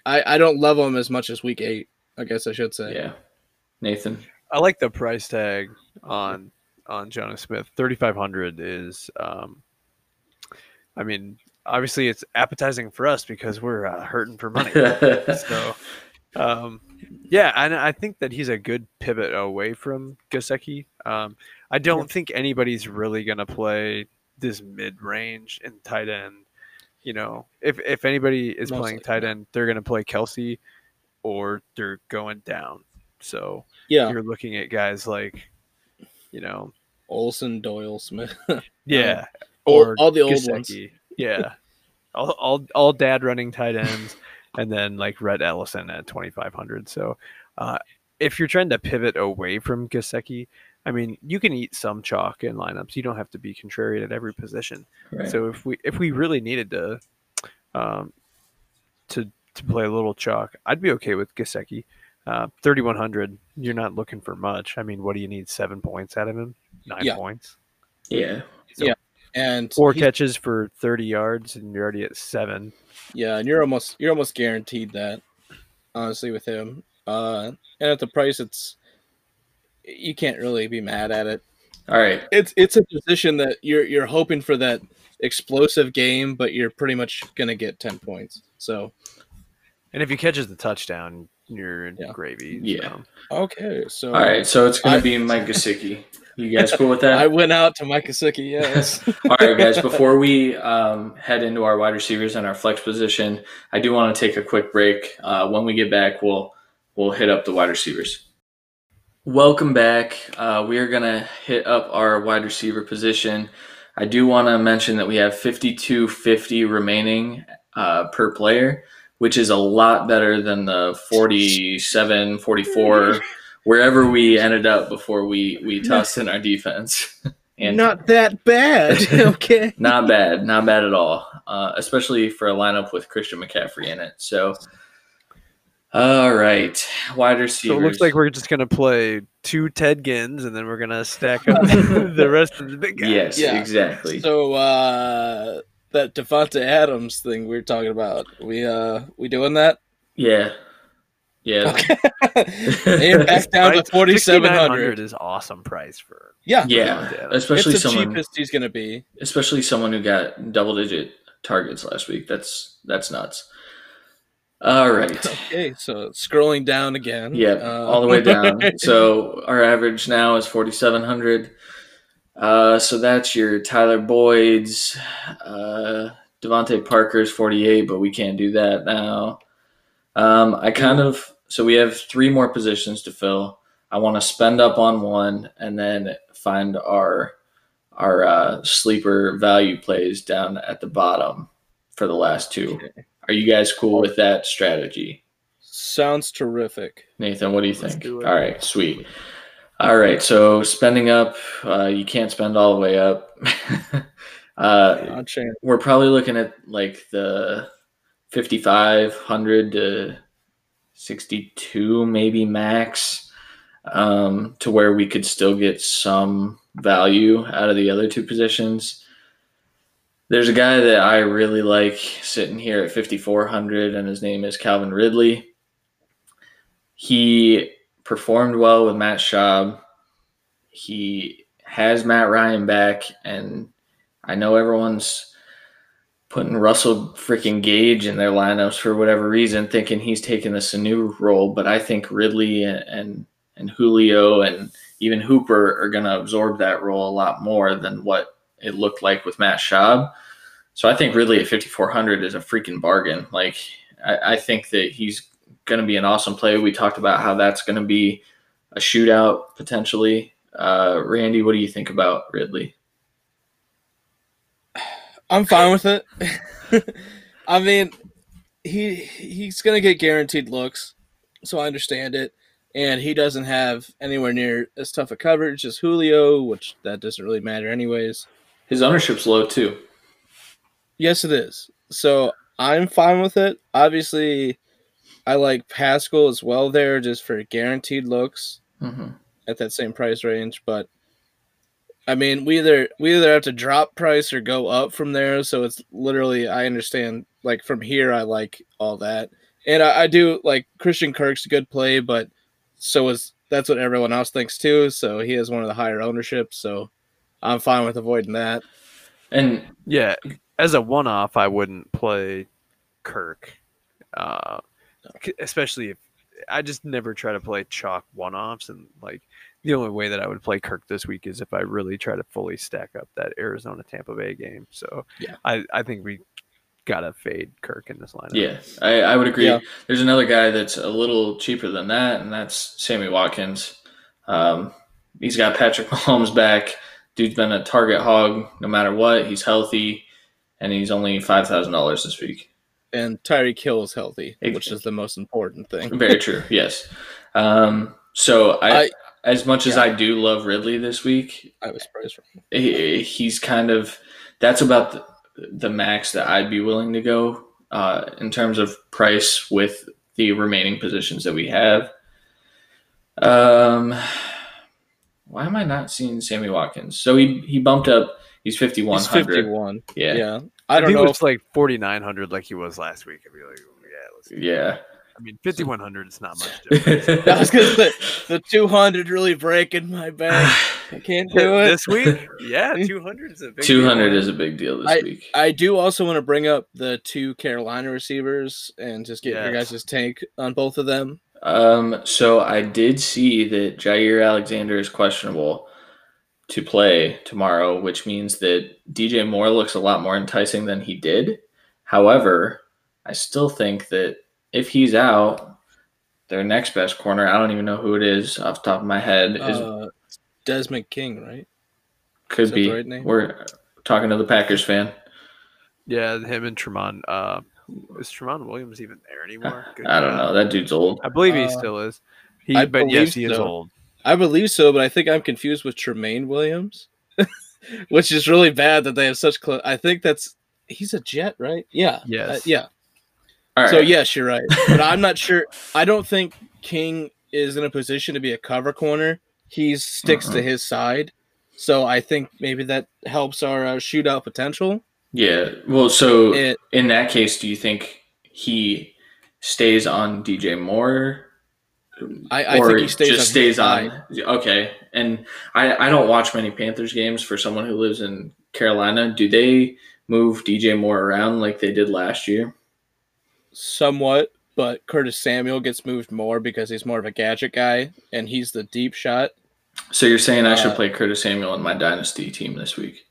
I I don't love him as much as week eight. I guess I should say. Yeah. Nathan. I like the price tag on on Jonnu Smith. Thirty five hundred is, um, I mean, obviously it's appetizing for us because we're uh, hurting for money. (laughs) so, um, yeah, and I think that he's a good pivot away from Gesicki. Um, I don't think anybody's really gonna play this mid range and tight end. You know, if if anybody is Most playing tight end, they're gonna play Kelce, or they're going down. So Yeah, you're looking at guys like, you know, Olsen, Doyle, Smith, (laughs) yeah, all, all the old ones. Yeah, all, all all dad running tight ends, (laughs) and then like Rhett Ellison at 2500. So, uh, if you're trying to pivot away from Gesicki, I mean, you can eat some chalk in lineups. You don't have to be contrarian at every position. Right. So if we if we really needed to, um, to to play a little chalk, I'd be okay with Gesicki. Uh, 3100. You're not looking for much. I mean, what do you need? Seven points out of him? Nine Yeah. points. yeah. Yeah. And Four catches for 30 yards, and you're already at seven. Yeah, and you're almost you're almost guaranteed that, honestly, with him. Uh, and at the price, it's you can't really be mad at it. All right. It's it's a position that you're you're hoping for that explosive game, but you're pretty much gonna get ten points. So And if he catches the touchdown, you're in Yeah. gravy. Yeah. so. okay, so All right. So, it's going I- to be Mike Gesicki. You guys cool with that? (laughs) I went out to Mike Gesicki, yes. (laughs) All right, guys. Before we um, head into our wide receivers and our flex position, I do want to take a quick break. Uh, when we get back, we'll we'll hit up the wide receivers. Welcome back. Uh, we are gonna hit up our wide receiver position. I do want to mention that we have 52.50 remaining uh, per player, which is a lot better than the 47, 44, wherever we ended up before we we (laughs) tossed in our defense. (laughs) and Not that bad. (laughs) okay. not bad, not bad at all. Uh, especially for a lineup with Christian McCaffrey in it. So, all right, wide receivers. So it looks like we're just gonna play two Ted Gins, and then we're gonna stack up (laughs) the rest of the big guys. yes, Yeah. exactly. So uh that Davante Adams thing we were talking about. We uh we doing that? yeah, yeah, Okay. (laughs) and back down to (laughs) forty seven 6,900 hundred. is awesome price for. Yeah. yeah. Yeah. Especially it's the someone, cheapest he's gonna be. especially someone who got double digit targets last week. That's that's nuts. All right. Okay, so scrolling down again. Yeah, uh, all the way down. (laughs) so our average now is forty seven hundred. Uh, so that's your Tyler Boyd's, uh, DeVante Parker's forty eight, but we can't do that now. Um, I kind of so we have three more positions to fill. I want to spend up on one and then find our our uh, sleeper value plays down at the bottom for the last two. Are you guys cool with that strategy? Sounds terrific. Nathan, what do you Let's think? do. All right, sweet. All right, so spending up, uh, you can't spend all the way up. (laughs) uh, we're probably looking at like the 5500 to 62 maybe max um, to where we could still get some value out of the other two positions there's a guy that i really like sitting here at 5400 and his name is calvin ridley he performed well with matt schaub he has matt ryan back and i know everyone's putting Russell freaking Gage in their lineups for whatever reason, thinking he's taking the Sanu role. But I think Ridley and and, and Julio and even Hooper are going to absorb that role a lot more than what it looked like with Matt Schaub. So I think Ridley at 5,400 is a freaking bargain. Like I, I think that he's going to be an awesome play. We talked about how that's going to be a shootout potentially. Uh, Randy, what do you think about Ridley? I'm fine with it. (laughs) I mean, he he's gonna get guaranteed looks, so I understand it. And he doesn't have anywhere near as tough a coverage as Julio, which that doesn't really matter anyways. His ownership's low too. Yes, it is. So I'm fine with it. Obviously, I like Pascal as well there, just for guaranteed looks hmm at that same price range. But I mean, we either we either have to drop price or go up from there. So it's literally I understand. Like from here, I like all that, and I, I do like Christian Kirk's a good play, but so is that's what everyone else thinks too. So he has one of the higher ownerships. So I'm fine with avoiding that. And Yeah, as a one-off, I wouldn't play Kirk, uh, c- especially if I just never try to play chalk one-offs, and like the only way that I would play Kirk this week is if I really try to fully stack up that Arizona Tampa Bay game. So Yeah. I I think we gotta fade Kirk in this lineup. Yeah, I, I would agree. Yeah. There's another guy that's a little cheaper than that, and that's Sammy Watkins. Um, he's got Patrick Mahomes back. Dude's been a target hog no matter what. He's healthy, and he's only five thousand dollars this week. And Tyreek Hill is healthy, which is the most important thing. Very true. (laughs) Yes. Um, so I, I- as much as. I do love Ridley this week, I was surprised. he, he's kind of that's about the, the max that I'd be willing to go uh, in terms of price with the remaining positions that we have. Um, why am I not seeing Sammy Watkins? So he he bumped up. He's fifty one He's hundred. 51. Yeah, yeah, Yeah. I don't he know. was like 4,900 like he was last week, I'd be like, yeah, let's. I mean, 5,100 is not much (laughs) difference. (laughs) I was gonna say the 200 really breaking my back. (sighs) I can't do it. this week, yeah, 200 is a big. Two hundred deal. is a big deal this week. I do also want to bring up the two Carolina receivers and just get your Yes. guys' take on both of them. Um, so I did see that Jaire Alexander is questionable to play tomorrow, which means that DJ Moore looks a lot more enticing than he did. However, I still think that if he's out, their next best corner, I don't even know who it is off the top of my head, is Uh, Desmond King, right? could is be. right? We're talking to the Packers fan. Yeah, him and Tramon. Uh, is Tramon Williams even there anymore? (laughs) Good I don't God. know. That dude's old. I believe he Uh, still is. He, I but yes, believe he is old. I believe so, but I think I'm confused with Tremaine Williams, (laughs) which is really bad that they have such close. I think that's he's a Jet, right? Yeah. Yes. Uh, yeah. All right. So yes, you're right, but I'm not (laughs) sure. I don't think King is in a position to be a cover corner. He sticks to Uh-uh. his side, so I think maybe that helps our uh, shootout potential. Yeah. Well, so It in that case, do you think he stays on DJ Moore? I, I think he stays just on stays side. on. Okay, and I I don't watch many Panthers games. For someone who lives in Carolina, do they move DJ Moore around like they did last year? somewhat, but Curtis Samuel gets moved more because he's more of a gadget guy and he's the deep shot. So you're saying I should Uh, play Curtis Samuel in my dynasty team this week?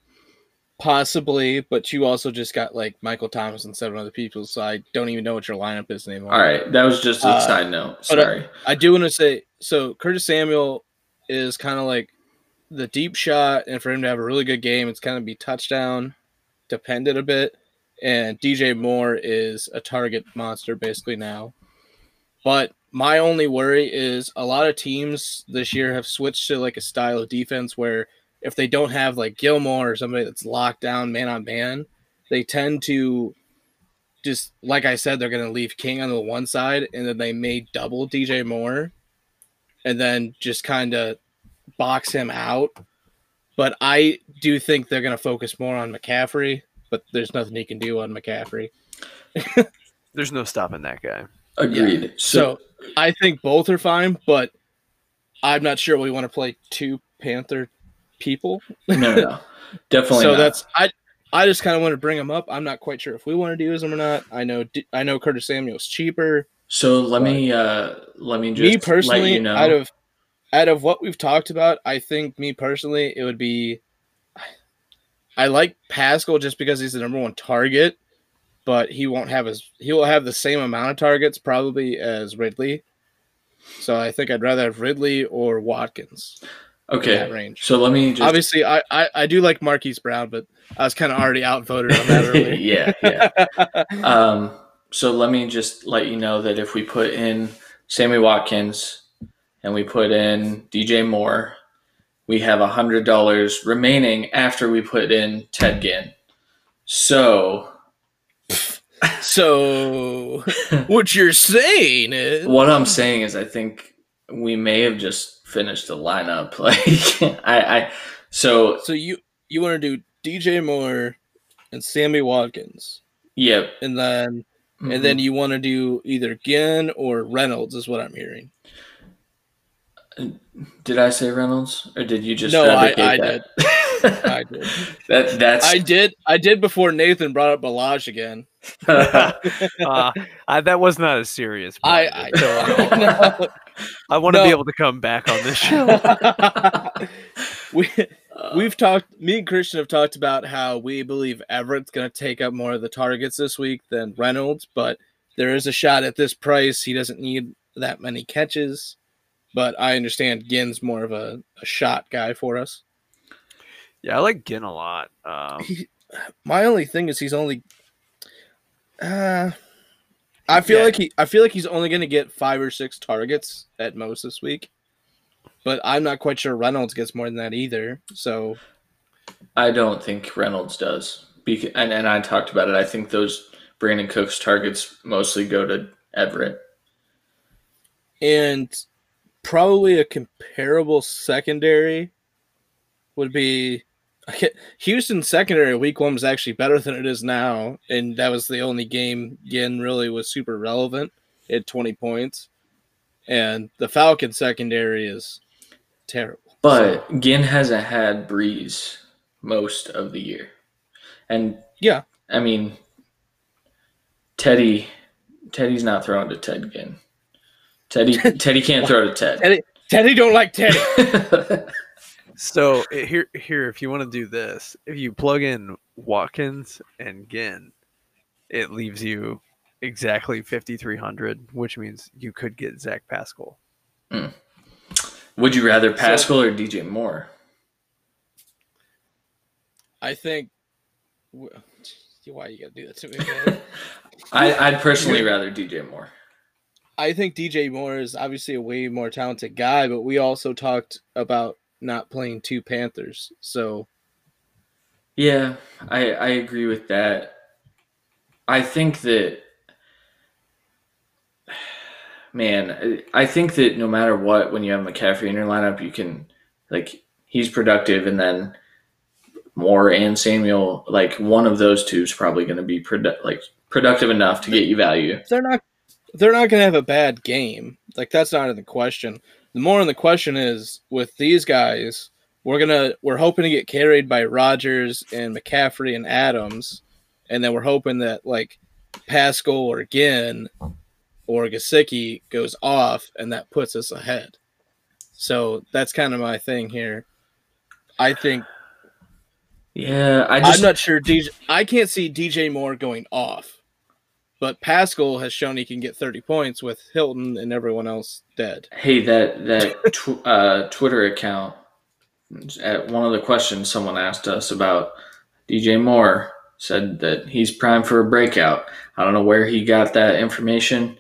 Possibly, but you also just got like Michael Thomas and seven other people, so I don't even know what your lineup is anymore. All right, that was just a Uh, side note. uh, Sorry. I do want to say so Curtis Samuel is kind of like the deep shot and for him to have a really good game, it's kind of be touchdown dependent a bit. And DJ Moore is a target monster basically now. But my only worry is a lot of teams this year have switched to like a style of defense where if they don't have like Gilmore or somebody that's locked down man on man, they tend to just like I said, they're going to leave King on the one side and then they may double DJ Moore and then just kind of box him out. But I do think they're going to focus more on McCaffrey, but there's nothing he can do on McCaffrey. (laughs) There's no stopping that guy. Agreed. So, I think both are fine, but I'm not sure we want to play two Panther people. no, no, (laughs) definitely. so not. that's I. I just kind of want to bring them up. I'm not quite sure if we want to use them or not. I know I know Curtis Samuel's cheaper. So let me uh let me just me personally, let you know. out of out of what we've talked about, I think me personally, it would be. I like Pascal just because he's the number one target, but he won't have as he will have the same amount of targets probably as Ridley. So I think I'd rather have Ridley or Watkins in okay. that range. So let me just Obviously, I, I I do like Marquise Brown, but I was kind of already outvoted on that earlier. (laughs) yeah, yeah. (laughs) Um, so let me just let you know that if we put in Sammy Watkins and we put in DJ Moore, we have a hundred dollars remaining after we put in Ted Ginn. So so (laughs) what you're saying is what I'm saying is, I think we may have just finished the lineup. (laughs) Like I, I so so you you want to do DJ Moore and Sammy Watkins, yeah, and then mhm. and then you want to do either Ginn or Reynolds, is what I'm hearing. did I say Reynolds or did you just No, I- I that? (laughs) (laughs) I did. that that's I did. I did before Nathan brought up Ballage again. (laughs) uh, I, that was not a serious. I point. I know. I (laughs) want to be able to come back on this show. we Uh, we've talked. Me and Christian have talked about how we believe Everett's going to take up more of the targets this week than Reynolds, but there is a shot at this price. He doesn't need that many catches, but I understand Ginn's more of a, a shot guy for us. Yeah, I like Ginn a lot. Um, He, my only thing is he's only. Uh, I feel Yeah. like he. I feel like he's only going to get five or six targets at most this week, but I'm not quite sure Reynolds gets more than that either. So I don't think Reynolds does. Bec- and, and I talked about it. I think those Brandin Cooks targets mostly go to Everett. and probably a comparable secondary would be okay, Houston secondary week one was actually better than it is now, and that was the only game Ginn really was super relevant at 20 points. And the Falcon secondary is terrible. But Ginn hasn't had Brees most of the year. And Yeah. I mean, Teddy, Teddy's not throwing to Ted Ginn. Teddy, (laughs) Teddy can't throw to Ted. Teddy, Teddy don't like Teddy. (laughs) so eh, here, here, if you want to do this, if you plug in Watkins and Ginn, it leaves you exactly 5,300, which means you could get Zach Pascal. Would you rather Pascal or DJ Moore? I think. (sighs) Why you gotta do that to me. (laughs) I, I'd personally rather DJ Moore. I think DJ Moore is obviously a way more talented guy, but we also talked about not playing two Panthers. So Yeah, I I agree with that. I think that man, I think that no matter what, when you have McCaffrey in your lineup, you can like he's productive, and then Moore and Samuel, like one of those two is probably going to be produ- like productive enough to get you value. they're not they're not gonna have a bad game. Like that's not in the question. The more in the question is with these guys, we're gonna we're hoping to get carried by Rodgers and McCaffrey and Adams, and then we're hoping that like Pascal or Ginn or Gesicki goes off, and that puts us ahead. So that's kind of my thing here. I think Yeah, I just am not sure DJ. I can't see DJ Moore going off, but Pascal has shown he can get 30 points with Hilton and everyone else dead. hey that that (laughs) tw- uh, Twitter account at one of the questions someone asked us about DJ Moore said that he's primed for a breakout. I don't know where he got that information.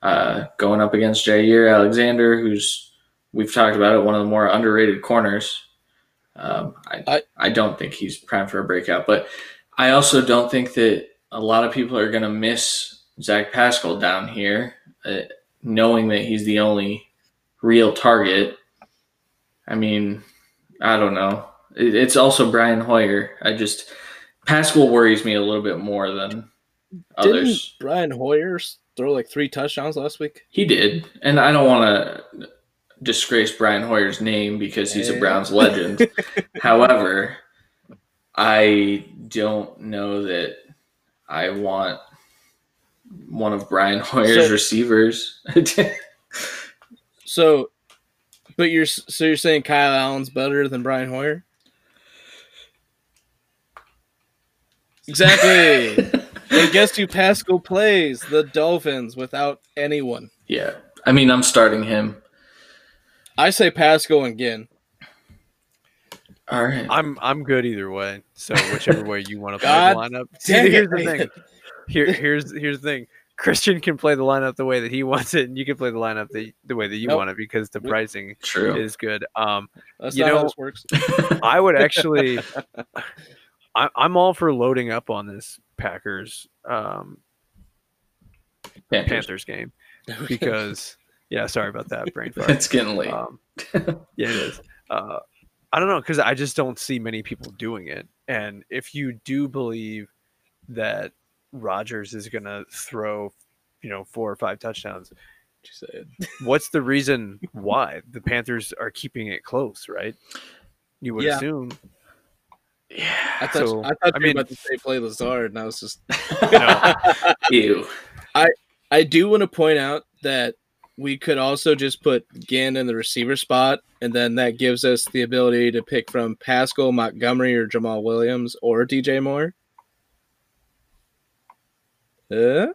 Uh, going up against Jaire Alexander, who's we've talked about it, one of the more underrated corners. Um, I, I- I don't think he's primed for a breakout, but I also don't think that a lot of people are going to miss Zach Pascal down here, uh, knowing that he's the only real target. I mean, I don't know. It, it's also Brian Hoyer. I just Pascal worries me a little bit more than Didn't others. Brian Hoyer throw like three touchdowns last week? He did, and I don't want to disgrace Brian Hoyer's name because he's a. Browns (laughs) legend. However, I don't know that I want one of Brian (laughs) Hoyer's So- receivers. (laughs) So, but you're so you're saying Kyle Allen's better than Brian Hoyer? Exactly. (laughs) and guess who Pascal plays? The Dolphins without anyone. yeah, I mean, I'm starting him. I say Pascal and Ginn. All right. I'm I'm good either way. So whichever way you want to (laughs) play God the lineup. See, dang it, here's the Nathan. thing. Here here's here's the thing. Christian can play the lineup the way that he wants it, and you can play the lineup the, the way that you Nope. want it because the pricing True. is good. Um, That's You not how know- this works. (laughs) (laughs) I would actually, I, I'm all for loading up on this Packers um, Panthers. Panthers game because yeah, sorry about that brain fart. It's getting late. Um, yeah, it is. Uh, I don't know because I just don't see many people doing it. And if you do believe that Rodgers is going to throw, you know, four or five touchdowns, (laughs) what's the reason why the Panthers are keeping it close? Right? You would Yeah. assume. yeah. (sighs) I thought, So, I thought I you were mean- about to say play Lazard, and I was just. (laughs) Ew. (laughs) I, I do want to point out that we could also just put Ginn in the receiver spot, and then that gives us the ability to pick from Pascal, Montgomery, or Jamaal Williams, or DJ Moore. Uh,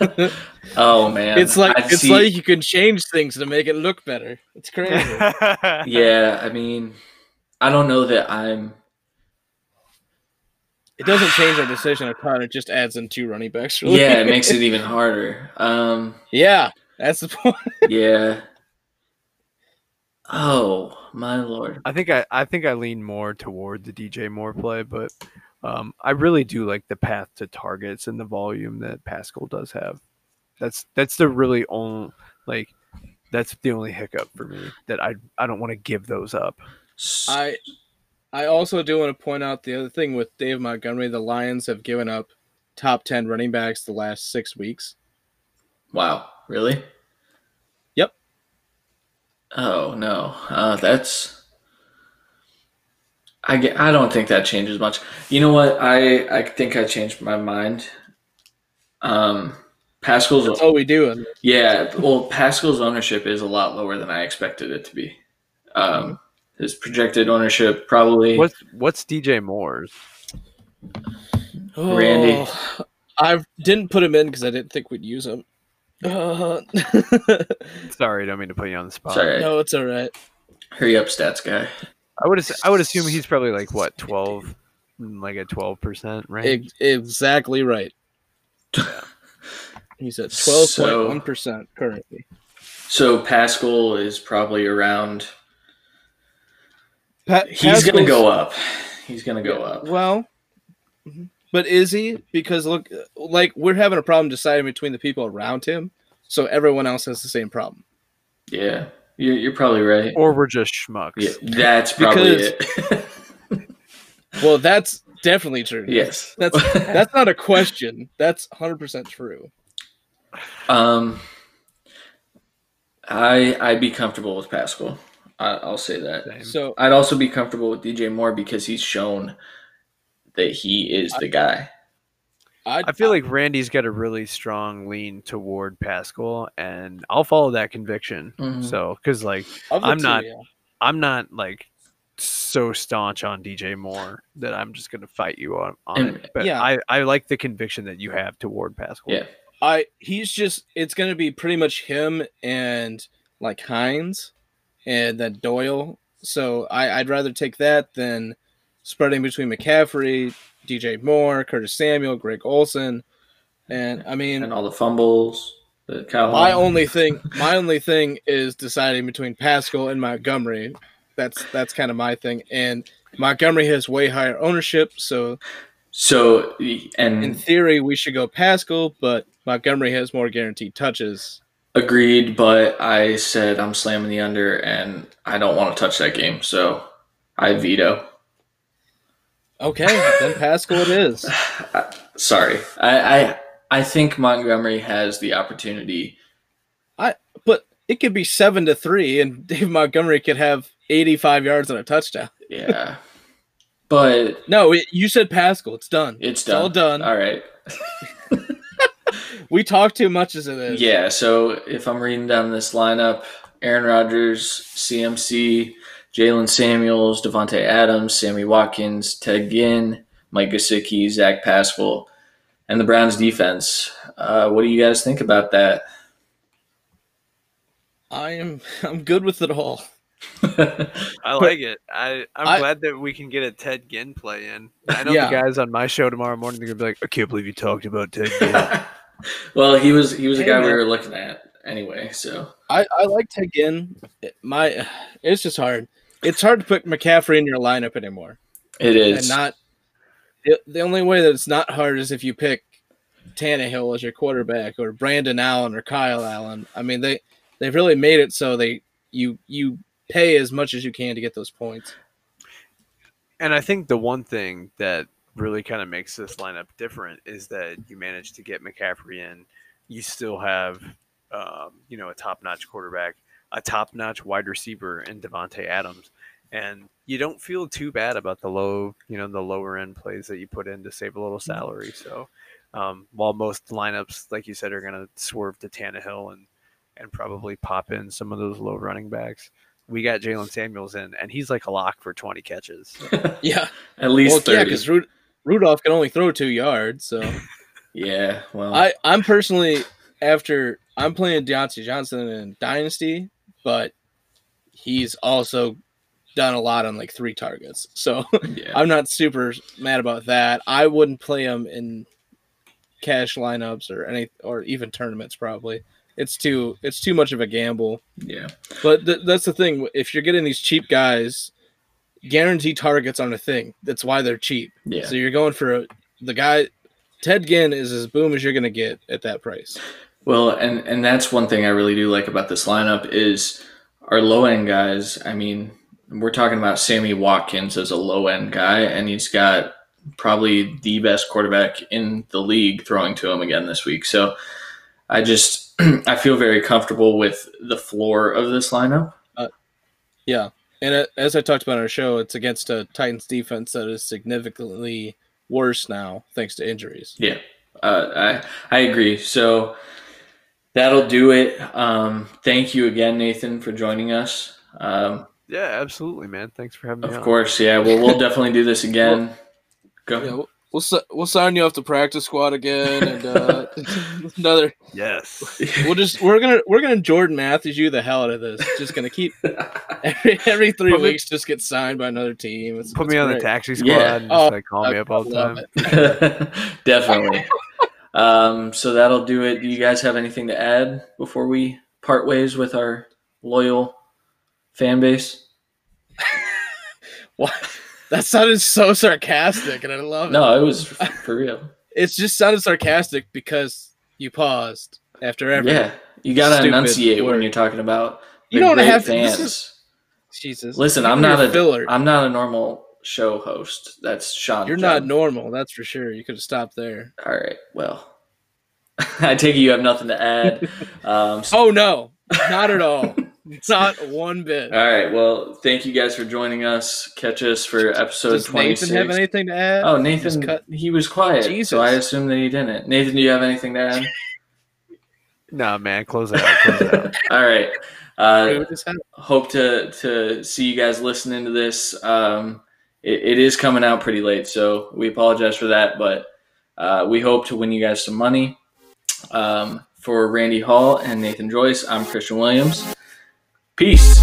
(laughs) Oh man. it's like I'd it's see- like you can change things to make it look better. It's crazy. (laughs) Yeah, I mean, I don't know that I'm. it doesn't change our decision a ton. It just adds in two running backs. really. Yeah, it (laughs) makes it even harder. Um, yeah, that's the point. yeah. Oh my lord. I think I, I think I lean more toward the DJ Moore play, but um, I really do like the path to targets and the volume that Pascal does have. That's that's the really only like that's the only hiccup for me that I I don't want to give those up. I I also do want to point out the other thing with Dave Montgomery. The Lions have given up top ten running backs the last six weeks. Wow, really? Yep. Oh no, uh, that's. I get, I don't think that changes much. You know what? I I think I changed my mind. Um, Pascal's That's all we do. Yeah. Well, Pascal's ownership is a lot lower than I expected it to be. Um, his projected ownership probably. What's what's DJ Moore's? Randy. Oh, I didn't put him in because I didn't think we'd use him. Uh, (laughs) Sorry, I don't mean to put you on the spot. Sorry, no, it's all right. hurry up, stats guy. I would ass- I would assume he's probably like what twelve, like a twelve percent range. Ex- exactly right. He's at twelve point one percent currently. So Pascal is probably around. Pa- He's gonna go up. He's gonna go up. Well. But is he? Because look, like we're having a problem deciding between the people around him, so everyone else has the same problem. Yeah, you're, you're probably right. Or we're just schmucks. Yeah, that's probably Because- it. (laughs) Well, that's definitely true. yes. That's that's not a question. That's hundred percent true. um, I I'd be comfortable with Pascal. I, I'll say that. Same. So I'd also be comfortable with DJ Moore because he's shown that he is the guy. I I feel like Randy's got a really strong lean toward Pascal, and I'll follow that conviction. Mhm. So, because like I'm two, not- yeah. I'm not like so staunch on DJ Moore that I'm just gonna fight you on, on And- it. But Yeah. I, I like the conviction that you have toward Pascal. Yeah. I he's just it's gonna be pretty much him and like Hines and then Doyle So I, I'd rather take that than spreading between McCaffrey, DJ Moore, Curtis Samuel, Greg Olsen, and I mean, and all the fumbles. The my only (laughs) thing, my only thing is deciding between Pascal and Montgomery. That's that's kind of my thing, and Montgomery has way higher ownership, so so and in theory we should go Pascal, but Montgomery has more guaranteed touches. agreed, but I said I'm slamming the under, and I don't want to touch that game, so I veto. Okay, then Pascal it is. (sighs) Sorry, I I, I think Montgomery has the opportunity. I But it could be seven to three, and Dave Montgomery could have eighty-five yards and a touchdown. Yeah, but No, it, you said Pascal. It's done. it's all done. All done. All right. (laughs) We talk too much as it is. Yeah, so if I'm reading down this lineup, Aaron Rodgers, CMC, Jaylen Samuels, Davante Adams, Sammy Watkins, Ted Ginn, Mike Gesicki, Zach Pascal, and the Browns defense. Uh, what do you guys think about that? I am. (laughs) I'm good with it all. (laughs) I like it. I I'm I- glad that we can get a Ted Ginn play in. I know Yeah. the guys on my show tomorrow morning. They're gonna be like, "I can't believe you talked about Ted Ginn." (laughs) well, he was he was a Hey, guy we were looking at anyway. So I, I like Ted Ginn. My, (sighs) it's just hard. It's hard to put McCaffrey in your lineup anymore, it is. and not. The, the only way that it's not hard is if you pick Tannehill as your quarterback, or Brandon Allen, or Kyle Allen. I mean, they they've really made it so they you you pay as much as you can to get those points. And I think the one thing that really kind of makes this lineup different is that you managed to get McCaffrey in. You still have, um, you know, a top-notch quarterback, a top-notch wide receiver in Davante Adams, and you don't feel too bad about the low, you know, the lower end plays that you put in to save a little salary. So, um, while most lineups, like you said, are going to swerve to Tannehill and and probably pop in some of those low running backs. We got Jaylen Samuels in, and he's like a lock for 20 catches. (laughs) Yeah, at least well, yeah, because Rud- Rudolph can only throw two yards. So (laughs) yeah, well, I I'm personally after I'm playing Diontae Johnson in Dynasty, but he's also done a lot on like three targets. So yeah. (laughs) I'm not super mad about that. I wouldn't play him in cash lineups or any or even tournaments probably. It's too it's too much of a gamble. yeah. But th- that's the thing. If you're getting these cheap guys, guarantee targets aren't a thing. That's why they're cheap. Yeah. So you're going for a, the guy. Ted Ginn is as boom as you're going to get at that price. Well, and and that's one thing I really do like about this lineup is our low end guys. I mean, we're talking about Sammy Watkins as a low end guy, and he's got probably the best quarterback in the league throwing to him again this week. So I just (clears throat) I feel very comfortable with the floor of this lineup. Yeah, and uh, as I talked about on our show, it's against a Titans defense that is significantly worse now thanks to injuries. Yeah, uh, I I agree. So that'll do it. Um, thank you again, Nathan, for joining us. Um, Yeah, absolutely, man. Thanks for having me of on. course, yeah. Well, we'll definitely do this again. Go. Yeah, we'll we'll, si- we'll sign you off the practice squad again, and uh, (laughs) another. Yes. (laughs) We'll just we're gonna we're gonna Jordan Matthews you the hell out of this. Just gonna keep (laughs) every every three Put me- weeks just get signed by another team. It's, Put it's me on the taxi squad Yeah. and just Oh, like call me up all the time. Definitely. Um, so that'll do it. Do you guys have anything to add before we part ways with our loyal fan base? (laughs) What? That sounded so sarcastic, and I love it. No, it was for real. (laughs) It's just sounded sarcastic because you paused after every. Yeah, you gotta enunciate when you're talking about You don't have fans. is- Jesus. Listen, I'm not a filler. I'm not a normal show host. That's Sean. You're not normal, that's for sure. You could have stopped there. All right. Well, (laughs) I take it you have nothing to add. (laughs) Um, so- Oh no, not at all. (laughs) not one bit. all right. Well, thank you guys for joining us. Catch us for episode Does 26. Nathan have anything to add? Oh, Nathan, cut- he was quiet, Jesus. so I assume that he didn't. Nathan, do you have anything to add? No, man, close it out. Close it out. All right. Uh, we just hope to to see you guys listening to this. Um, it, it is coming out pretty late, so we apologize for that. But uh, we hope to win you guys some money. Um, for Randy Hall and Nathan Joyce, I'm Christian Williams. Peace.